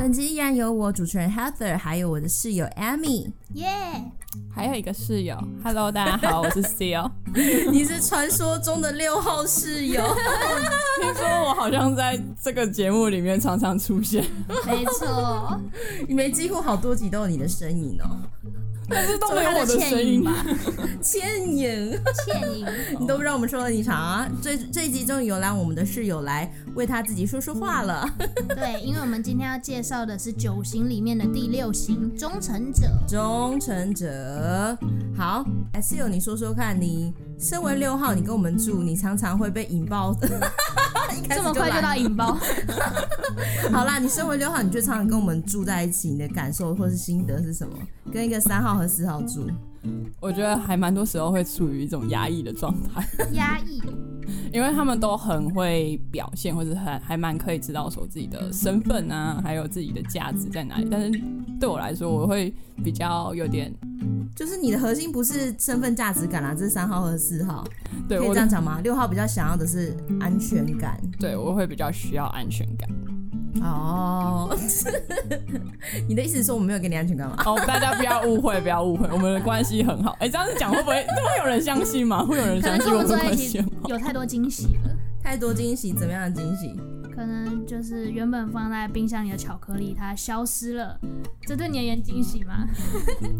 本集依然由我主持人 Heather，还有我的室友 Amy，耶，Yeah! 还有一个室友，Hello，大家好，我是 Seal，你是传说中的六号室友，听说我好像在这个节目里面常常出现，没错，你没几乎好多集都有你的身影哦。但是都没有我的声音吧？倩影，倩影，你都不知道我们说了你啥啊？这这一集终于有来我们的室友来为他自己说说话了。对，因为我们今天要介绍的是九型里面的第六型——忠诚者。忠诚者，好，哎，室友，你说说看，你身为六号，你跟我们住，你常常会被引爆的。这么快就到引爆？好啦，你身为六号，你就常常跟我们住在一起，你的感受或是心得是什么？跟一个三号和四号住，我觉得还蛮多时候会处于一种压抑的状态。压抑，因为他们都很会表现，或者很还蛮可以知道说自己的身份啊，还有自己的价值在哪里。但是对我来说，我会比较有点，就是你的核心不是身份价值感啦，这是三号和四号，对，可以这样讲吗？六号比较想要的是安全感，对，我会比较需要安全感。哦，你的意思是说我们没有给你安全感吗？哦，大家不要误会，不要误会，我们的关系很好。哎、欸，这样子讲会不会 会有人相信吗？会有人相信我们关系有太多惊喜了，太多惊喜，怎么样的惊喜？可能就是原本放在冰箱里的巧克力，它消失了，这对你而言惊喜吗？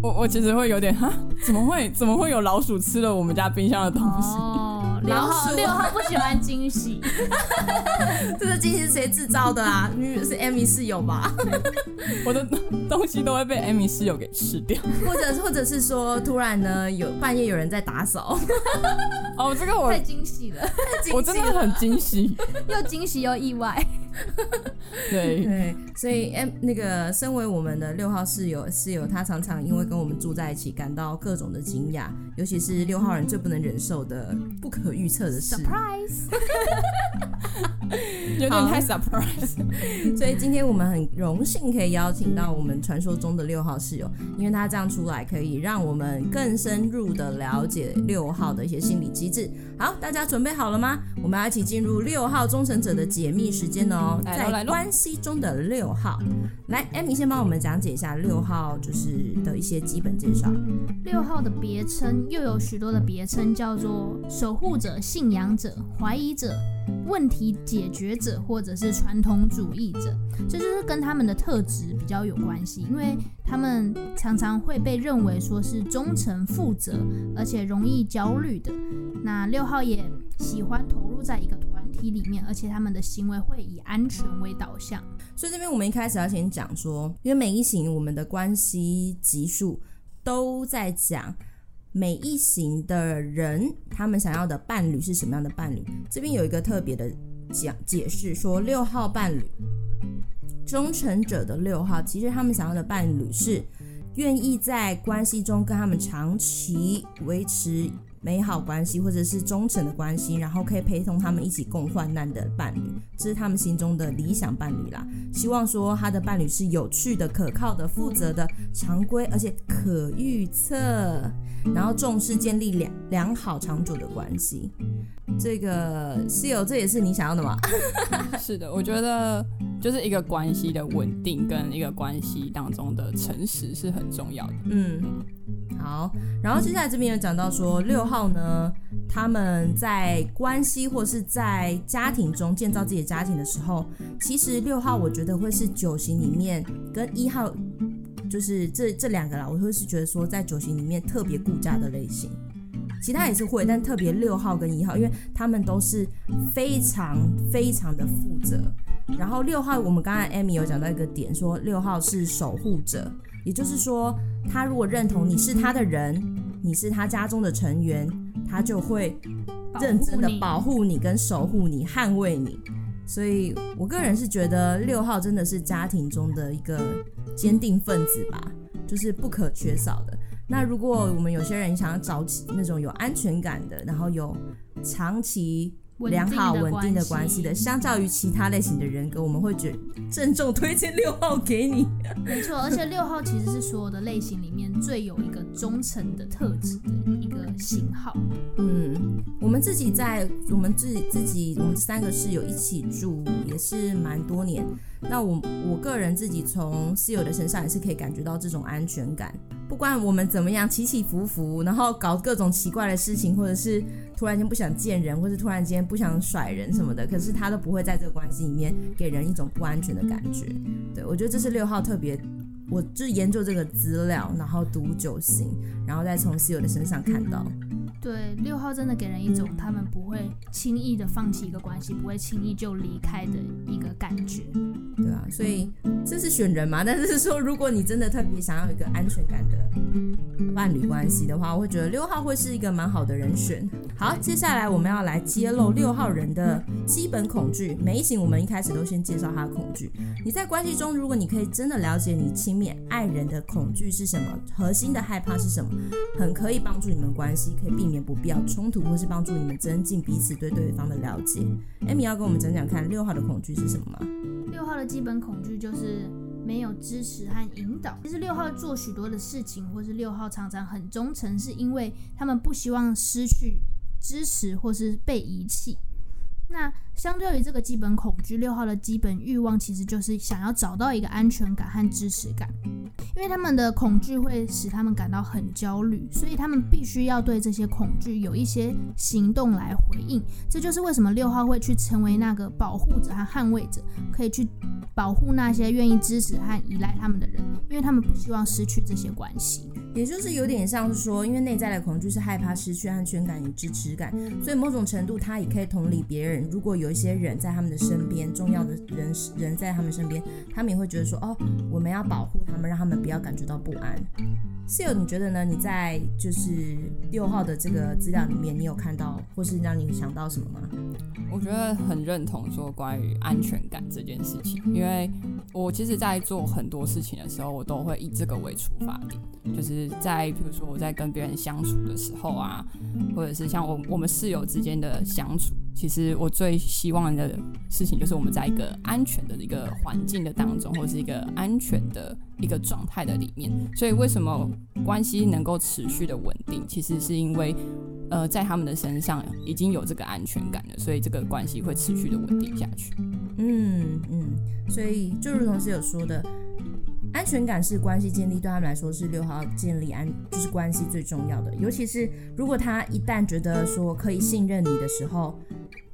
我我其实会有点哈，怎么会怎么会有老鼠吃了我们家冰箱的东西？哦，六号六号不喜欢惊喜，这个惊喜是谁制造的啊？是 Amy 室友吧？我的东西都会被 Amy 室友给吃掉，或者或者是说突然呢有半夜有人在打扫？哦，这个我太惊喜了，太惊喜了，我真的很惊喜，又惊喜又意外。对对，所以 M 那个身为我们的六号室友室友，他常常因为跟我们住在一起，感到各种的惊讶，尤其是六号人最不能忍受的不可预测的事。Surprise，有点太 surprise。所以今天我们很荣幸可以邀请到我们传说中的六号室友，因为他这样出来可以让我们更深入的了解六号的一些心理机制。好，大家准备好了吗？我们要一起进入六号忠诚者的解密时间哦，在关系中的六号，来，Amy 先帮我们讲解一下六号就是的一些基本介绍。六号的别称又有许多的别称，叫做守护者、信仰者、怀疑者、问题解决者，或者是传统主义者。这就是跟他们的特质比较有关系，因为他们常常会被认为说是忠诚、负责，而且容易焦虑的。那六号也喜欢投入在一个团体里面，而且他们的行为会以安全为导向。所以这边我们一开始要先讲说，因为每一型我们的关系级数都在讲每一型的人他们想要的伴侣是什么样的伴侣。这边有一个特别的讲解释说，六号伴侣忠诚者的六号，其实他们想要的伴侣是愿意在关系中跟他们长期维持。美好关系或者是忠诚的关系，然后可以陪同他们一起共患难的伴侣，这是他们心中的理想伴侣啦。希望说他的伴侣是有趣的、可靠的、负责的、常规而且可预测，然后重视建立良良好长久的关系。这个室友，这也是你想要的吗？是的，我觉得就是一个关系的稳定跟一个关系当中的诚实是很重要的。嗯。好，然后接下来这边有讲到说，六号呢，他们在关系或是在家庭中建造自己的家庭的时候，其实六号我觉得会是九型里面跟一号，就是这这两个啦，我会是觉得说在九型里面特别顾家的类型，其他也是会，但特别六号跟一号，因为他们都是非常非常的负责。然后六号，我们刚才 Amy 有讲到一个点，说六号是守护者。也就是说，他如果认同你是他的人，你是他家中的成员，他就会认真的保护你、跟守护你、捍卫你。所以我个人是觉得六号真的是家庭中的一个坚定分子吧，就是不可缺少的。那如果我们有些人想要找那种有安全感的，然后有长期良好稳定的关系的。相较于其他类型的人格，我们会觉得郑重推荐六号给你。没错，而且六号其实是所有的类型里面最有一个忠诚的特质的一个型号。嗯，我们自己在我们自己自己我们三个室友一起住也是蛮多年。那我我个人自己从室友的身上也是可以感觉到这种安全感。不管我们怎么样起起伏伏，然后搞各种奇怪的事情，或者是突然间不想见人，或者突然间不想甩人什么的，可是他都不会在这个关系里面给人一种不安全的感觉。对，我觉得这是六号特别，我就研究这个资料，然后读九型，然后再从室友的身上看到。对，六号真的给人一种他们不会轻易的放弃一个关系，不会轻易就离开的一个感觉。对啊，所以这是选人嘛？但是说，如果你真的特别想要一个安全感的伴侣关系的话，我会觉得六号会是一个蛮好的人选。好，接下来我们要来揭露六号人的基本恐惧。每一型我们一开始都先介绍他的恐惧。你在关系中，如果你可以真的了解你亲密爱人的恐惧是什么，核心的害怕是什么，很可以帮助你们关系可以避免不必要冲突，或是帮助你们增进彼此对对方的了解。Amy 要跟我们讲讲看，六号的恐惧是什么吗？六号的基本恐惧就是没有支持和引导。其实六号做许多的事情，或是六号常常很忠诚，是因为他们不希望失去支持或是被遗弃。那相对于这个基本恐惧，六号的基本欲望其实就是想要找到一个安全感和支持感，因为他们的恐惧会使他们感到很焦虑，所以他们必须要对这些恐惧有一些行动来回应。这就是为什么六号会去成为那个保护者和捍卫者，可以去保护那些愿意支持和依赖他们的人，因为他们不希望失去这些关系。也就是有点像是说，因为内在的恐惧是害怕失去安全感与支持感，所以某种程度他也可以同理别人。如果有有一些人在他们的身边，重要的人人在他们身边，他们也会觉得说，哦，我们要保护他们，让他们不要感觉到不安。室友，你觉得呢？你在就是六号的这个资料里面，你有看到或是让你想到什么吗？我觉得很认同说关于安全感这件事情，因为我其实，在做很多事情的时候，我都会以这个为出发点，就是在比如说我在跟别人相处的时候啊，或者是像我我们室友之间的相处。其实我最希望的事情就是我们在一个安全的一个环境的当中，或是一个安全的一个状态的里面。所以为什么关系能够持续的稳定？其实是因为，呃，在他们的身上已经有这个安全感了，所以这个关系会持续的稳定下去。嗯嗯，所以就如同是有说的。安全感是关系建立，对他们来说是六号建立安，就是关系最重要的。尤其是如果他一旦觉得说可以信任你的时候，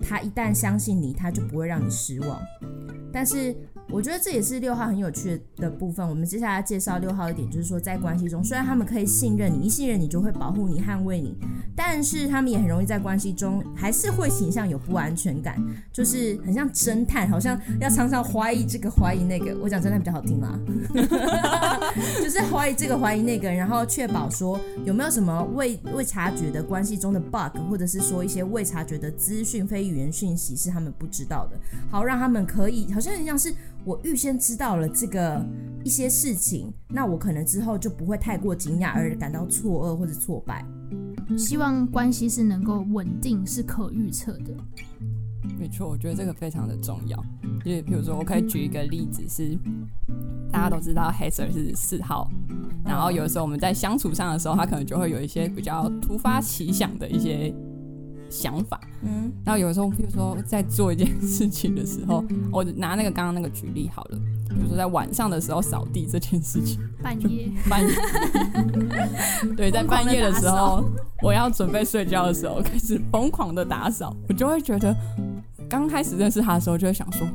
他一旦相信你，他就不会让你失望。但是。我觉得这也是六号很有趣的部分。我们接下来介绍六号一点，就是说在关系中，虽然他们可以信任你，一信任你就会保护你、捍卫你，但是他们也很容易在关系中还是会倾向有不安全感，就是很像侦探，好像要常常怀疑这个、怀疑那个。我讲侦探比较好听啦，就是怀疑这个、怀疑那个，然后确保说有没有什么未未察觉的关系中的 bug，或者是说一些未察觉的资讯、非语言讯息是他们不知道的，好让他们可以好像很像是。我预先知道了这个一些事情，那我可能之后就不会太过惊讶而感到错愕或者挫败。希望关系是能够稳定，是可预测的。没错，我觉得这个非常的重要。就是比如说，我可以举一个例子是，是大家都知道黑 Sir 是四号，然后有的时候我们在相处上的时候，他可能就会有一些比较突发奇想的一些。想法，嗯，然后有时候，比如说在做一件事情的时候，我拿那个刚刚那个举例好了，比如说在晚上的时候扫地这件事情，半夜，半夜，对，在半夜的时候，我要准备睡觉的时候，开始疯狂的打扫，我就会觉得，刚开始认识他的时候，就会想说，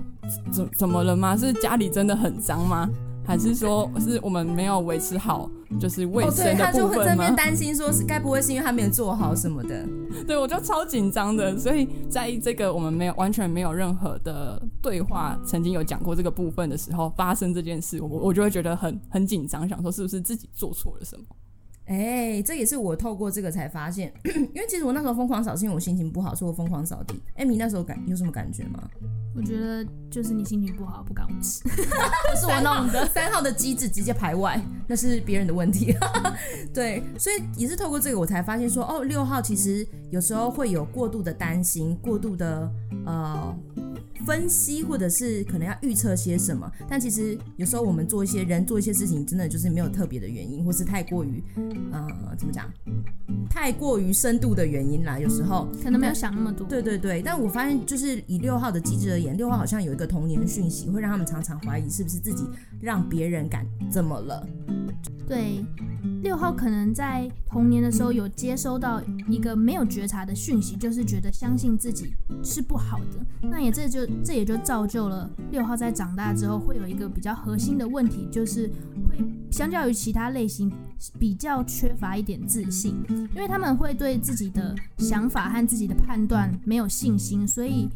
怎怎么了吗？是家里真的很脏吗？还是说，是我们没有维持好，就是卫生的部分吗？哦、对，他就会在那边担心，说是该不会是因为他没有做好什么的？对，我就超紧张的。所以在这个我们没有完全没有任何的对话，曾经有讲过这个部分的时候，发生这件事，我我就会觉得很很紧张，想说是不是自己做错了什么？哎、欸，这也是我透过这个才发现，因为其实我那时候疯狂扫是因为我心情不好，所以我疯狂扫地。艾米那时候感有什么感觉吗？我觉得就是你心情不好，不敢我吃，不是我弄的。三号的机制直接排外，那是别人的问题。对，所以也是透过这个我才发现说，哦，六号其实有时候会有过度的担心，过度的呃。分析或者是可能要预测些什么，但其实有时候我们做一些人做一些事情，真的就是没有特别的原因，或是太过于呃怎么讲，太过于深度的原因啦。有时候可能没有想那么多。对对对，但我发现就是以六号的机制而言，六号好像有一个童年讯息，会让他们常常怀疑是不是自己让别人感怎么了。对，六号可能在童年的时候有接收到一个没有觉察的讯息，就是觉得相信自己是不好的。那也这就这也就造就了六号在长大之后会有一个比较核心的问题，就是会相较于其他类型比较缺乏一点自信，因为他们会对自己的想法和自己的判断没有信心，所以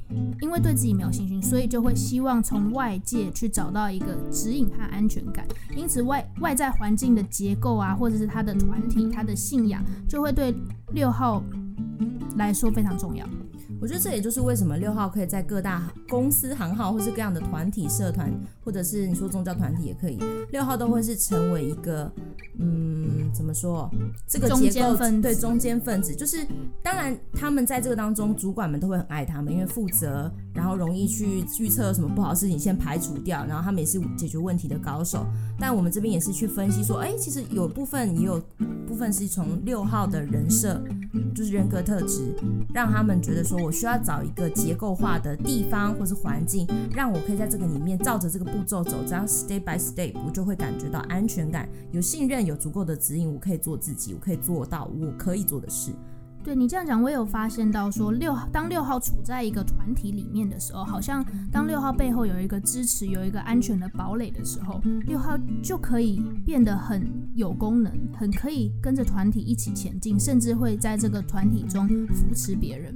因为对自己没有信心，所以就会希望从外界去找到一个指引和安全感，因此外外在环境的。结构啊，或者是他的团体、他的信仰，就会对六号来说非常重要。我觉得这也就是为什么六号可以在各大公司行号，或是各样的团体、社团，或者是你说宗教团体也可以，六号都会是成为一个，嗯，怎么说？这个结构对中间分子，就是当然他们在这个当中，主管们都会很爱他们，因为负责，然后容易去预测什么不好的事情先排除掉，然后他们也是解决问题的高手。但我们这边也是去分析说，哎，其实有部分也有部分是从六号的人设，就是人格特质，让他们觉得说我。需要找一个结构化的地方或是环境，让我可以在这个里面照着这个步骤走，这样 step by step，我就会感觉到安全感，有信任，有足够的指引，我可以做自己，我可以做到我可以做的事。对你这样讲，我有发现到说六号，当六号处在一个团体里面的时候，好像当六号背后有一个支持，有一个安全的堡垒的时候，六号就可以变得很有功能，很可以跟着团体一起前进，甚至会在这个团体中扶持别人。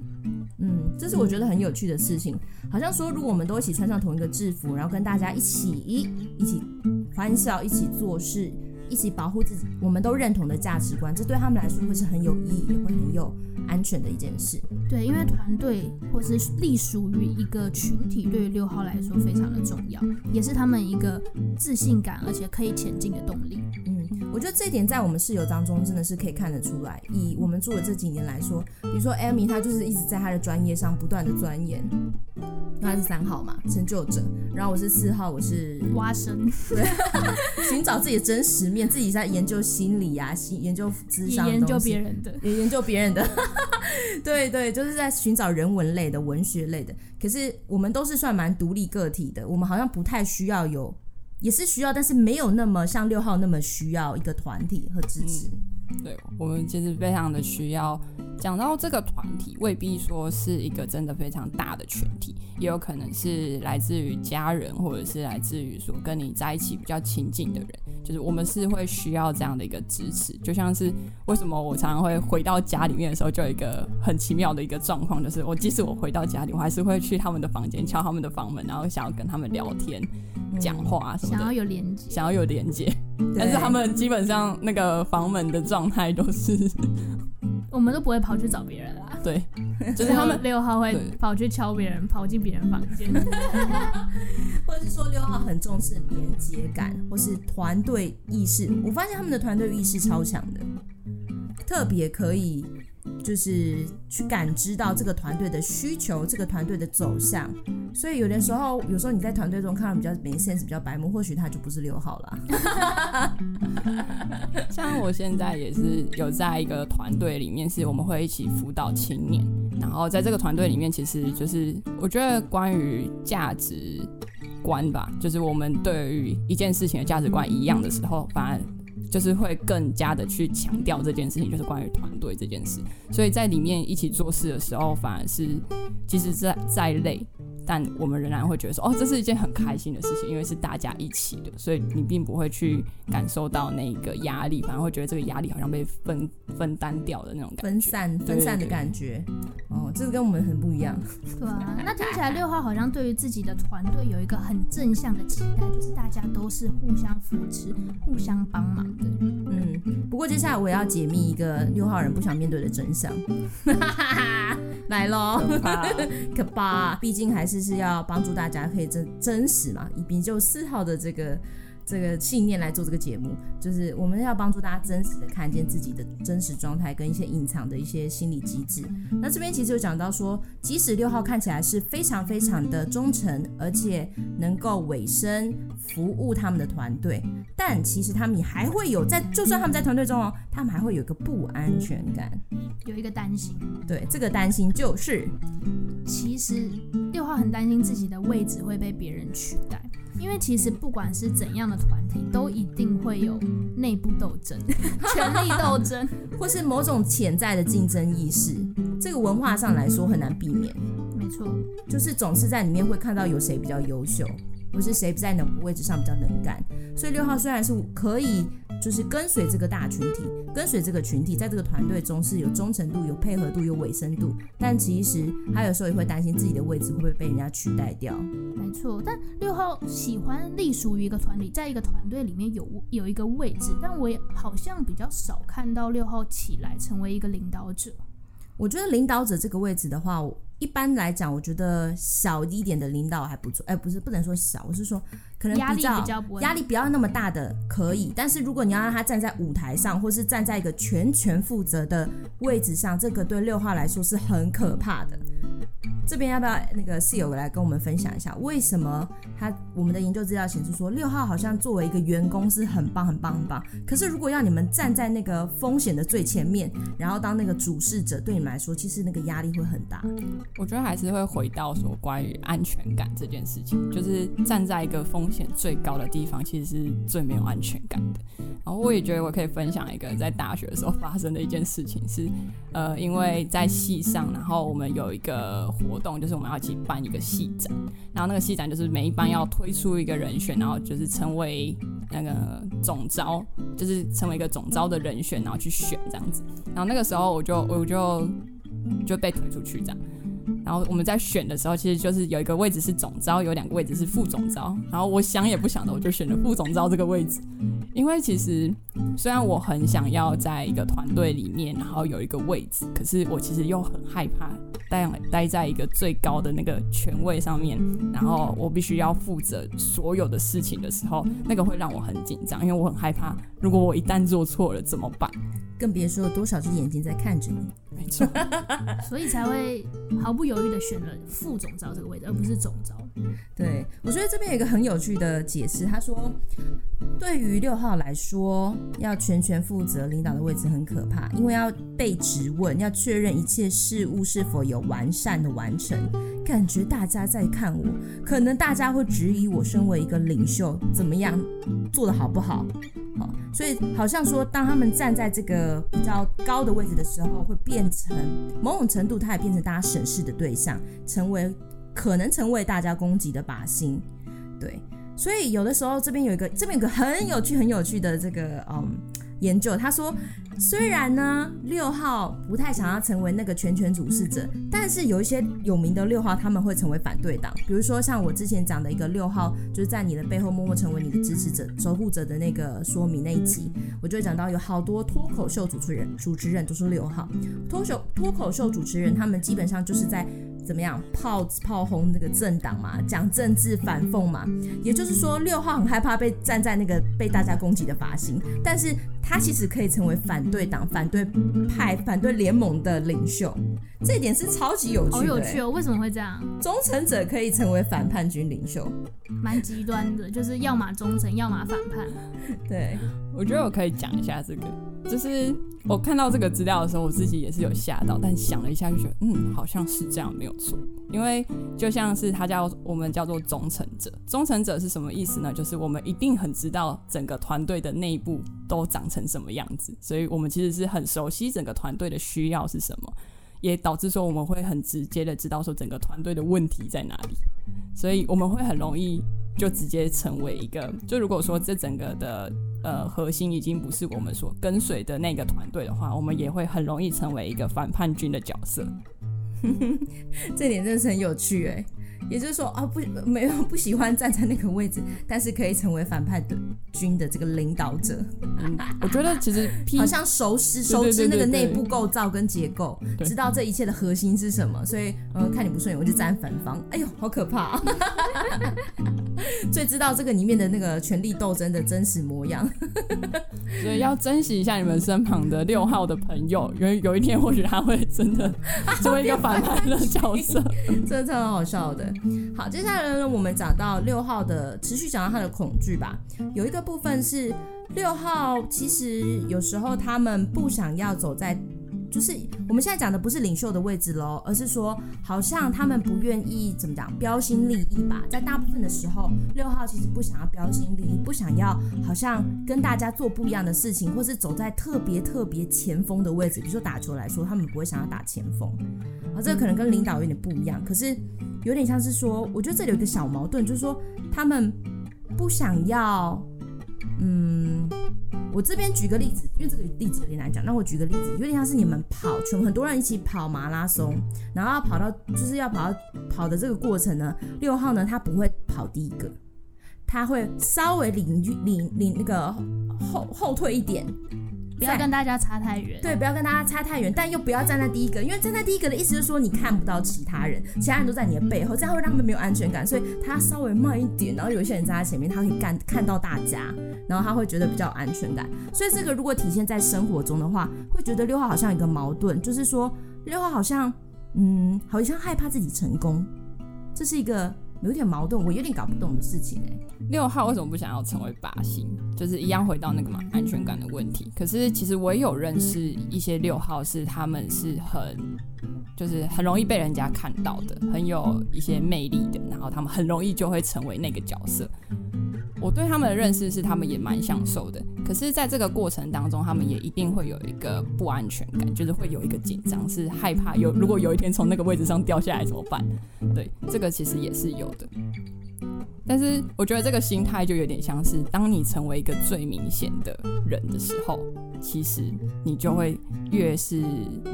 嗯，这是我觉得很有趣的事情。好像说，如果我们都一起穿上同一个制服，然后跟大家一起一起欢笑，一起做事，一起保护自己，我们都认同的价值观，这对他们来说会是很有意义，也会很有安全的一件事。对，因为团队或是隶属于一个群体，对于六号来说非常的重要，也是他们一个自信感，而且可以前进的动力。嗯，我觉得这一点在我们室友当中真的是可以看得出来。以我们住的这几年来说，比如说艾米，她就是一直在她的专业上不断的钻研。那他是三号嘛，成就者。然后我是四号，我是挖生，对，寻找自己的真实面，自己在研究心理呀、啊，研究智商，研究别人的，也研究别人的。对对，就是在寻找人文类的、文学类的。可是我们都是算蛮独立个体的，我们好像不太需要有，也是需要，但是没有那么像六号那么需要一个团体和支持。对，我们其实非常的需要。讲到这个团体，未必说是一个真的非常大的群体，也有可能是来自于家人，或者是来自于说跟你在一起比较亲近的人。就是我们是会需要这样的一个支持。就像是为什么我常常会回到家里面的时候，就有一个很奇妙的一个状况，就是我即使我回到家里，我还是会去他们的房间敲他们的房门，然后想要跟他们聊天、讲话什么的，想要有连接，想要有连接。但是他们基本上那个房门的状态都是，我们都不会跑去找别人啦。对，就是他们六号会跑去敲别人，跑进别人房间，或者是说六号很重视连接感，或是团队意识。我发现他们的团队意识超强的，特别可以。就是去感知到这个团队的需求，这个团队的走向。所以有的时候，有时候你在团队中看到比较没见识、比较白目，或许他就不是六号了。像我现在也是有在一个团队里面，是我们会一起辅导青年。然后在这个团队里面，其实就是我觉得关于价值观吧，就是我们对于一件事情的价值观一样的时候，反而。就是会更加的去强调这件事情，就是关于团队这件事。所以在里面一起做事的时候，反而是其实在在累，但我们仍然会觉得说，哦，这是一件很开心的事情，因为是大家一起的，所以你并不会去感受到那个压力，反而会觉得这个压力好像被分分担掉的那种感觉，分散分散的感觉。哦，这个跟我们很不一样。对啊，那听起来六号好像对于自己的团队有一个很正向的期待，就是大家都是互相扶持、互相帮忙的。嗯，不过接下来我也要解密一个六号人不想面对的真相。来喽，可怕，毕竟还是就是要帮助大家可以真真实嘛，以比就四号的这个。这个信念来做这个节目，就是我们要帮助大家真实的看见自己的真实状态跟一些隐藏的一些心理机制。那这边其实有讲到说，即使六号看起来是非常非常的忠诚，而且能够委身服务他们的团队，但其实他们也还会有在，就算他们在团队中哦，他们还会有一个不安全感，有一个担心。对，这个担心就是，其实六号很担心自己的位置会被别人取代。因为其实不管是怎样的团体，都一定会有内部斗争、权力斗争，或是某种潜在的竞争意识。这个文化上来说很难避免。没错，就是总是在里面会看到有谁比较优秀，或是谁在哪个位置上比较能干。所以六号虽然是可以。就是跟随这个大群体，跟随这个群体，在这个团队中是有忠诚度、有配合度、有委身度，但其实他有时候也会担心自己的位置会不会被人家取代掉。没错，但六号喜欢隶属于一个团体，在一个团队里面有有一个位置，但我也好像比较少看到六号起来成为一个领导者。我觉得领导者这个位置的话，一般来讲，我觉得小一点的领导还不错。哎，不是，不能说小，我是说。可能比较压力不要那么大的可以，但是如果你要让他站在舞台上，或是站在一个全权负责的位置上，这个对六号来说是很可怕的。这边要不要那个室友来跟我们分享一下，为什么他我们的研究资料显示说六号好像作为一个员工是很棒很棒很棒，可是如果要你们站在那个风险的最前面，然后当那个主事者，对你们来说其实那个压力会很大。我觉得还是会回到说关于安全感这件事情，就是站在一个风险最高的地方，其实是最没有安全感的。然后我也觉得我可以分享一个在大学的时候发生的一件事情，是呃，因为在系上，然后我们有一个活动，就是我们要去办一个系展，然后那个系展就是每一班要推出一个人选，然后就是成为那个总招，就是成为一个总招的人选，然后去选这样子。然后那个时候我就我就就被推出去这样。然后我们在选的时候，其实就是有一个位置是总招，有两个位置是副总招。然后我想也不想的，我就选了副总招这个位置。因为其实虽然我很想要在一个团队里面，然后有一个位置，可是我其实又很害怕待待在一个最高的那个权位上面，然后我必须要负责所有的事情的时候，那个会让我很紧张，因为我很害怕，如果我一旦做错了怎么办？更别说有多少只眼睛在看着你。没错，所以才会毫不犹豫的选了副总召这个位置，而不是总召。对，我觉得这边有一个很有趣的解释，他说，对于六号来说，要全权负责领导的位置很可怕，因为要被质问，要确认一切事物是否有完善的完成，感觉大家在看我，可能大家会质疑我身为一个领袖怎么样做的好不好。所以好像说，当他们站在这个比较高的位置的时候，会变成某种程度，他也变成大家审视的对象，成为可能成为大家攻击的靶心。对，所以有的时候这边有一个，这边有个很有趣、很有趣的这个嗯研究，他说。虽然呢，六号不太想要成为那个全权主事者，但是有一些有名的六号他们会成为反对党，比如说像我之前讲的一个六号，就是在你的背后默默成为你的支持者、守护者的那个说明那一集，我就会讲到有好多脱口秀主持人，主持人都是六号，脱口脱口秀主持人他们基本上就是在。怎么样炮炮轰那个政党嘛，讲政治反讽嘛，也就是说六号很害怕被站在那个被大家攻击的发型，但是他其实可以成为反对党、反对派、反对联盟的领袖，这一点是超级有趣的。好有趣哦，为什么会这样？忠诚者可以成为反叛军领袖，蛮极端的，就是要么忠诚，要么反叛。对，我觉得我可以讲一下这个，就是。我看到这个资料的时候，我自己也是有吓到，但想了一下就觉得，嗯，好像是这样，没有错。因为就像是他叫我们叫做忠诚者，忠诚者是什么意思呢？就是我们一定很知道整个团队的内部都长成成什么样子，所以我们其实是很熟悉整个团队的需要是什么。也导致说我们会很直接的知道说整个团队的问题在哪里，所以我们会很容易就直接成为一个，就如果说这整个的呃核心已经不是我们所跟随的那个团队的话，我们也会很容易成为一个反叛军的角色。这点真的是很有趣哎。也就是说啊，不，没有不喜欢站在那个位置，但是可以成为反派的军的这个领导者。嗯，我觉得其实 好像熟悉熟知那个内部构造跟结构，知道这一切的核心是什么。所以，嗯，看你不顺眼，我就站反方。哎呦，好可怕啊！最知道这个里面的那个权力斗争的真实模样。所以要珍惜一下你们身旁的六号的朋友，因为有一天或许他会真的 成为一个反派的角色，真的超好笑的。好，接下来呢，我们讲到六号的持续讲到他的恐惧吧。有一个部分是六号，其实有时候他们不想要走在，就是我们现在讲的不是领袖的位置喽，而是说好像他们不愿意怎么讲标新立异吧。在大部分的时候，六号其实不想要标新立异，不想要好像跟大家做不一样的事情，或是走在特别特别前锋的位置。比如说打球来说，他们不会想要打前锋，而这个可能跟领导有点不一样，可是。有点像是说，我觉得这里有一个小矛盾，就是说他们不想要，嗯，我这边举个例子，因为这个例子有点难讲，那我举个例子，有点像是你们跑，全很多人一起跑马拉松，然后要跑到就是要跑到跑的这个过程呢，六号呢他不会跑第一个，他会稍微领领领那个后后退一点。不要跟大家差太远，对，不要跟大家差太远，但又不要站在第一个，因为站在第一个的意思就是说你看不到其他人，其他人都在你的背后，这样会让他们没有安全感，所以他稍微慢一点，然后有一些人站在前面，他可以看看到大家，然后他会觉得比较有安全感。所以这个如果体现在生活中的话，会觉得六号好像有一个矛盾，就是说六号好像嗯，好像害怕自己成功，这是一个。有点矛盾，我有点搞不懂的事情哎。六号为什么不想要成为靶心？就是一样回到那个嘛，安全感的问题。可是其实我也有认识一些六号，是他们是很，就是很容易被人家看到的，很有一些魅力的，然后他们很容易就会成为那个角色。我对他们的认识是，他们也蛮享受的。可是，在这个过程当中，他们也一定会有一个不安全感，就是会有一个紧张，是害怕有如果有一天从那个位置上掉下来怎么办？对，这个其实也是有的。但是我觉得这个心态就有点像是，当你成为一个最明显的人的时候，其实你就会越是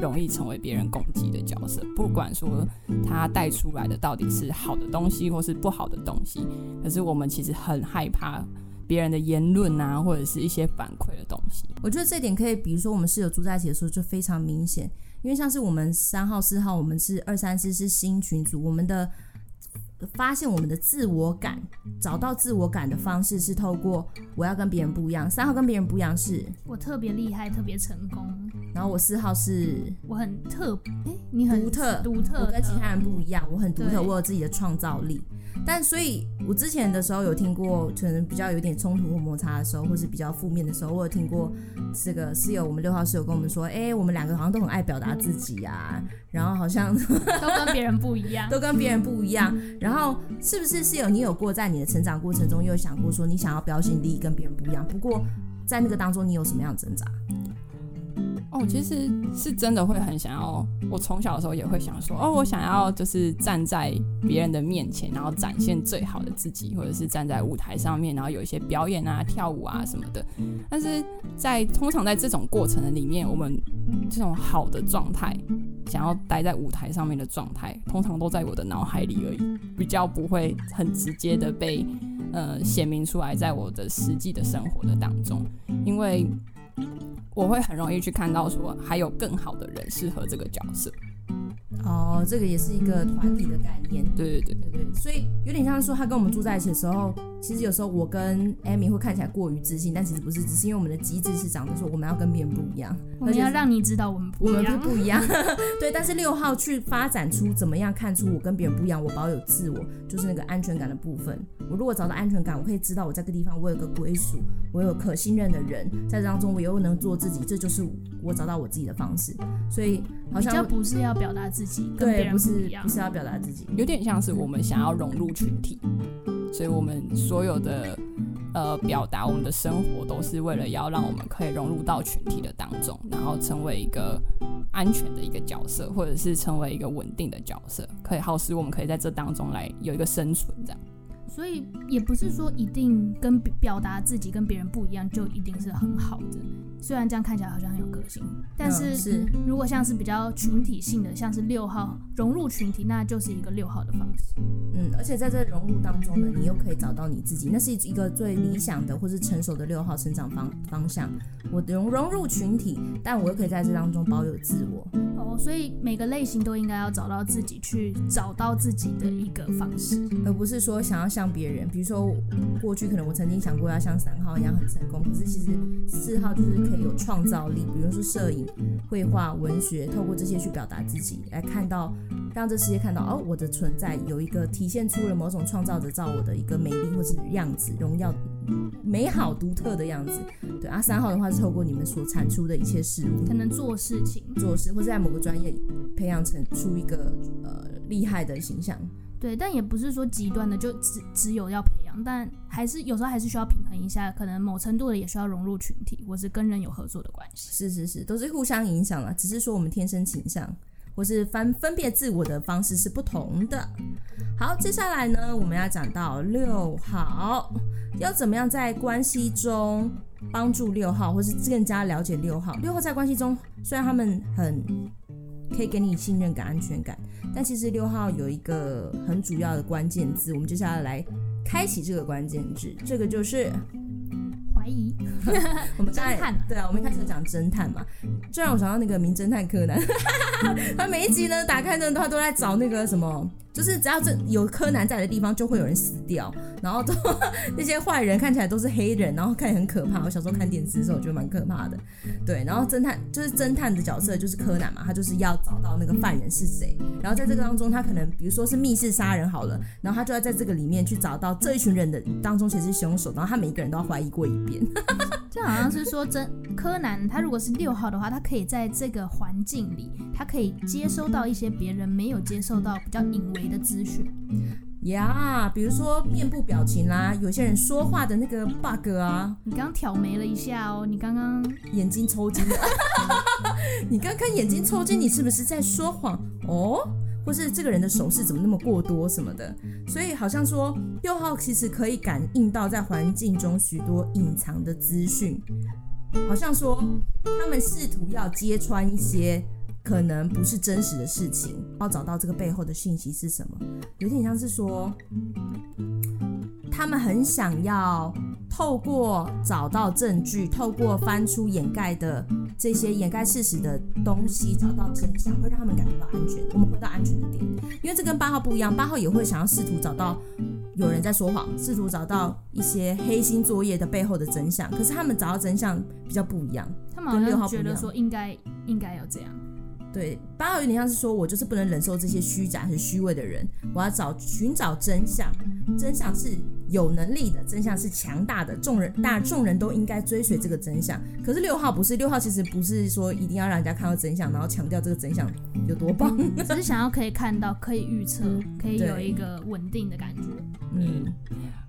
容易成为别人攻击的角色。不管说他带出来的到底是好的东西或是不好的东西，可是我们其实很害怕别人的言论啊，或者是一些反馈的东西。我觉得这点可以，比如说我们室友住在一起的时候就非常明显，因为像是我们三号、四号，我们是二三四是新群组，我们的。发现我们的自我感，找到自我感的方式是透过我要跟别人不一样。三号跟别人不一样是，我特别厉害，特别成功。然后我四号是，我很特，哎、欸，你很独特，独特，我跟其他人不一样，我很独特，我有自己的创造力。但所以，我之前的时候有听过，可能比较有点冲突或摩擦的时候，或是比较负面的时候，我有听过这个室友，我们六号室友跟我们说，哎、欸，我们两个好像都很爱表达自己啊，然后好像都跟别人不一样，都跟别人不一样。然后是不是是有，你有过在你的成长过程中，有想过说你想要标新立异，跟别人不一样？不过在那个当中，你有什么样的挣扎？哦，其实是真的会很想要。我从小的时候也会想说，哦，我想要就是站在别人的面前，然后展现最好的自己，或者是站在舞台上面，然后有一些表演啊、跳舞啊什么的。但是在通常在这种过程的里面，我们这种好的状态，想要待在舞台上面的状态，通常都在我的脑海里而已，比较不会很直接的被呃显明出来，在我的实际的生活的当中，因为。我会很容易去看到说，还有更好的人适合这个角色。哦，这个也是一个团体的概念。对对对对对，所以有点像是说，他跟我们住在一起的时候，其实有时候我跟 Amy 会看起来过于自信，但其实不是，只是因为我们的机制是长得说我们要跟别人不一样，我们要让你知道我们不一样，我们是不一样。对，但是六号去发展出怎么样看出我跟别人不一样，我保有自我，就是那个安全感的部分。我如果找到安全感，我可以知道我在这个地方我有个归属，我有可信任的人，在这当中我又能做自己，这就是我找到我自己的方式。所以好像不是要表达自己，对，不是不是要表达自己，有点像是我们想要融入群体，所以我们所有的呃表达，我们的生活都是为了要让我们可以融入到群体的当中，然后成为一个安全的一个角色，或者是成为一个稳定的角色，可以好使我们可以在这当中来有一个生存这样。所以也不是说一定跟表达自己跟别人不一样就一定是很好的，虽然这样看起来好像很有个性，但是，嗯、是如果像是比较群体性的，像是六号融入群体，那就是一个六号的方式。嗯，而且在这融入当中呢，你又可以找到你自己，那是一个最理想的或是成熟的六号成长方方向。我融融入群体，但我又可以在这当中保有自我。哦，所以每个类型都应该要找到自己，去找到自己的一个方式，而不是说想要像别人。比如说过去可能我曾经想过要像三号一样很成功，可是其实四号就是可以有创造力，比如说摄影、绘画、文学，透过这些去表达自己，来看到让这世界看到哦，我的存在有一个体现出了某种创造者造我的一个美丽或是样子，荣耀、美好、独特的样子。对啊，三号的话是透过你们所产出的一切事物，可能做事情、做事，或是在某个专业培养成出一个呃厉害的形象。对，但也不是说极端的就只只有要培养，但还是有时候还是需要平衡一下，可能某程度的也需要融入群体，或是跟人有合作的关系。是是是，都是互相影响了，只是说我们天生倾向或是分分别自我的方式是不同的。好，接下来呢，我们要讲到六号要怎么样在关系中帮助六号，或是更加了解六号。六号在关系中，虽然他们很。可以给你信任感、安全感，但其实六号有一个很主要的关键字，我们接下来来开启这个关键字，这个就是怀疑。我们刚才对啊，我们一开始讲侦探嘛，就让我想到那个名侦探柯南，他每一集呢打开呢，他都在找那个什么。就是只要这有柯南在的地方，就会有人死掉，然后都 那些坏人看起来都是黑人，然后看起来很可怕。我小时候看电视的时候，我觉得蛮可怕的。对，然后侦探就是侦探的角色就是柯南嘛，他就是要找到那个犯人是谁。然后在这个当中，他可能比如说是密室杀人好了，然后他就要在这个里面去找到这一群人的当中谁是凶手，然后他每一个人都要怀疑过一遍。这好像是说真柯南，他如果是六号的话，他可以在这个环境里，他可以接收到一些别人没有接受到比较隐微的资讯。呀，yeah, 比如说面部表情啦，有些人说话的那个 bug 啊，你刚刚挑眉了一下哦，你刚刚眼睛抽筋了，你刚刚眼睛抽筋，你是不是在说谎？哦？或是这个人的手势怎么那么过多什么的？所以好像说六号其实可以感应到在环境中许多隐藏的资讯，好像说他们试图要揭穿一些。可能不是真实的事情，要找到这个背后的信息是什么？有点像是说，他们很想要透过找到证据，透过翻出掩盖的这些掩盖事实的东西，找到真相，会让他们感觉到安全。我们回到安全的点，因为这跟八号不一样，八号也会想要试图找到有人在说谎，试图找到一些黑心作业的背后的真相。可是他们找到真相比较不一样，他们好像觉得说应该应该要这样。对，八号有点像是说，我就是不能忍受这些虚假和虚伪的人，我要找寻找真相，真相是有能力的，真相是强大的，众人大众人都应该追随这个真相。可是六号不是，六号其实不是说一定要让人家看到真相，然后强调这个真相有多棒，只是想要可以看到，可以预测，可以有一个稳定的感觉。嗯。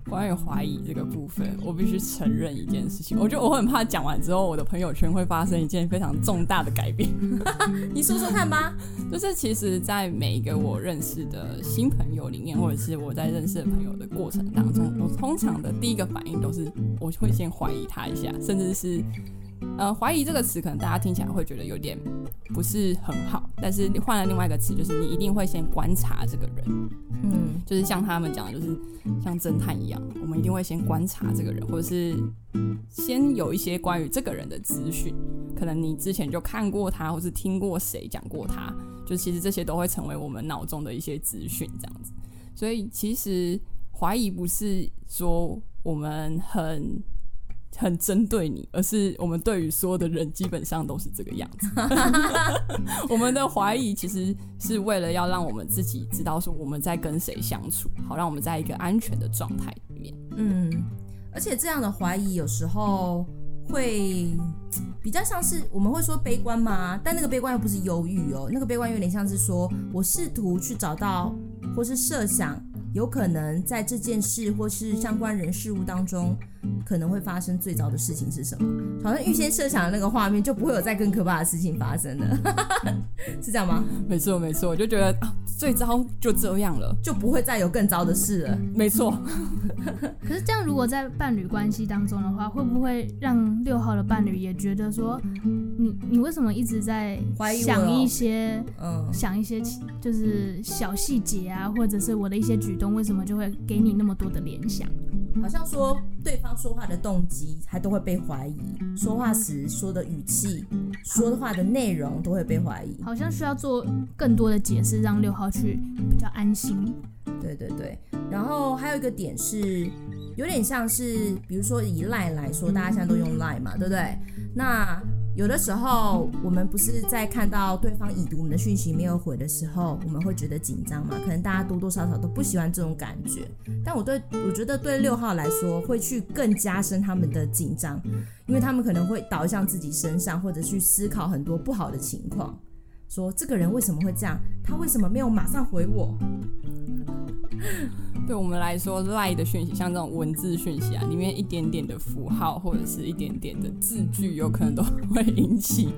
关于怀疑这个部分，我必须承认一件事情，我觉得我很怕讲完之后，我的朋友圈会发生一件非常重大的改变。你说说看吧。就是其实，在每一个我认识的新朋友里面，或者是我在认识的朋友的过程当中，我通常的第一个反应都是，我会先怀疑他一下，甚至是。呃，怀疑这个词可能大家听起来会觉得有点不是很好，但是换了另外一个词，就是你一定会先观察这个人，嗯，就是像他们讲的，就是像侦探一样，我们一定会先观察这个人，或者是先有一些关于这个人的资讯，可能你之前就看过他，或是听过谁讲过他，就其实这些都会成为我们脑中的一些资讯，这样子。所以其实怀疑不是说我们很。很针对你，而是我们对于所有的人基本上都是这个样子。我们的怀疑其实是为了要让我们自己知道说我们在跟谁相处，好让我们在一个安全的状态里面。嗯，而且这样的怀疑有时候会比较像是我们会说悲观吗？但那个悲观又不是忧郁哦，那个悲观有点像是说我试图去找到或是设想。有可能在这件事或是相关人事物当中，可能会发生最糟的事情是什么？好像预先设想的那个画面，就不会有再更可怕的事情发生了，是这样吗？没错，没错，我就觉得啊，最糟就这样了，就不会再有更糟的事了。没错。可是这样，如果在伴侣关系当中的话，会不会让六号的伴侣也觉得说，你你为什么一直在想一些，嗯，想一些就是小细节啊，或者是我的一些举动，为什么就会给你那么多的联想？好像说对方说话的动机还都会被怀疑，说话时说的语气、说的话的内容都会被怀疑，好像需要做更多的解释，让六号去比较安心。对对对，然后还有一个点是，有点像是，比如说以 LINE 来说，大家现在都用 LINE 嘛，对不对？那有的时候，我们不是在看到对方已读我们的讯息没有回的时候，我们会觉得紧张嘛？可能大家多多少少都不喜欢这种感觉。但我对我觉得对六号来说，会去更加深他们的紧张，因为他们可能会导向自己身上，或者去思考很多不好的情况，说这个人为什么会这样？他为什么没有马上回我？对我们来说 lie 的讯息像这种文字讯息啊，里面一点点的符号或者是一点点的字句，有可能都会引起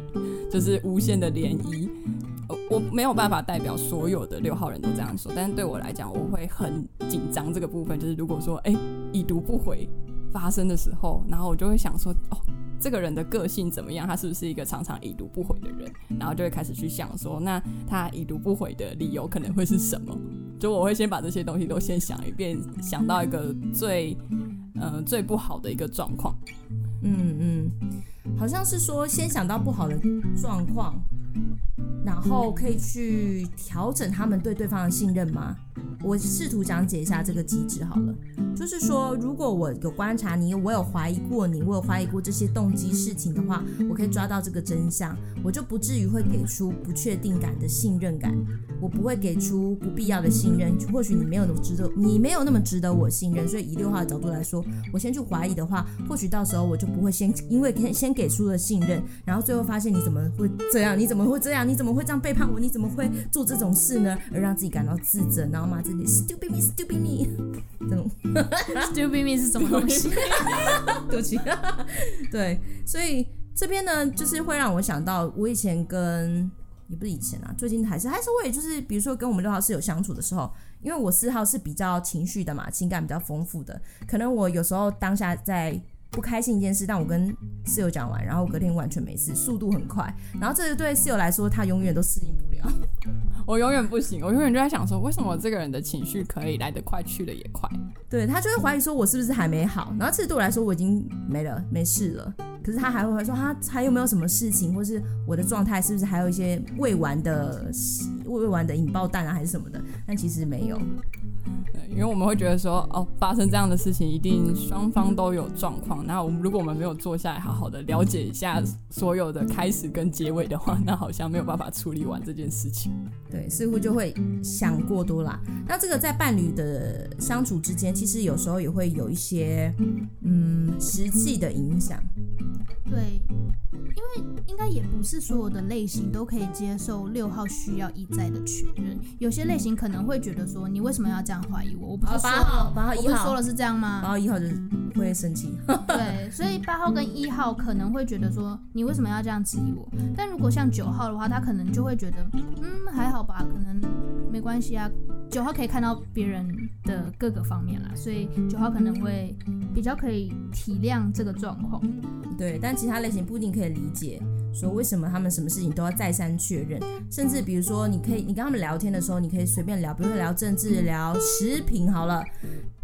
就是无限的涟漪。我没有办法代表所有的六号人都这样说，但是对我来讲，我会很紧张这个部分。就是如果说哎已读不回发生的时候，然后我就会想说哦。这个人的个性怎么样？他是不是一个常常已读不回的人？然后就会开始去想说，那他已读不回的理由可能会是什么？就我会先把这些东西都先想一遍，想到一个最呃最不好的一个状况。嗯嗯，好像是说先想到不好的状况，然后可以去调整他们对对方的信任吗？我试图讲解一下这个机制好了，就是说，如果我有观察你，我有怀疑过你，我有怀疑过这些动机事情的话，我可以抓到这个真相，我就不至于会给出不确定感的信任感，我不会给出不必要的信任。或许你没有那么值得，你没有那么值得我信任，所以以六号的角度来说，我先去怀疑的话，或许到时候我就不会先因为先先给出了信任，然后最后发现你怎么会这样？你怎么会这样？你怎么会这样背叛我？你怎么会做这种事呢？而让自己感到自责，然后骂自己 stupid me stupid me 这种 stupid me 是什么东西？对不起，对，所以这边呢，就是会让我想到我以前跟也不是以前啊，最近还是还是会就是比如说跟我们六号室友相处的时候，因为我四号是比较情绪的嘛，情感比较丰富的，可能我有时候当下在。不开心一件事，但我跟室友讲完，然后隔天完全没事，速度很快。然后这个对室友来说，他永远都适应不了。我永远不行，我永远就在想说，为什么这个人的情绪可以来得快，去得也快？对，他就会怀疑说，我是不是还没好？然后其实对我来说，我已经没了，没事了。可是他还会说，他还有没有什么事情，或是我的状态是不是还有一些未完的、未完的引爆弹啊，还是什么的？但其实没有。对，因为我们会觉得说，哦，发生这样的事情，一定双方都有状况。那我们如果我们没有坐下来，好好的了解一下所有的开始跟结尾的话，那好像没有办法处理完这件事情。对，似乎就会想过多啦。那这个在伴侣的相处之间，其实有时候也会有一些，嗯，实际的影响。对。因为应该也不是所有的类型都可以接受六号需要一再的确认，有些类型可能会觉得说，你为什么要这样怀疑我？我不是说八号，八号一号，说了是这样吗？八号一号就是会生气。对，所以八号跟一号可能会觉得说，你为什么要这样质疑我？但如果像九号的话，他可能就会觉得，嗯，还好吧，可能没关系啊。九号可以看到别人的各个方面啦，所以九号可能会比较可以体谅这个状况。对，但其他类型不一定可以理解，说为什么他们什么事情都要再三确认，甚至比如说，你可以你跟他们聊天的时候，你可以随便聊，比如说聊政治、聊食品，好了。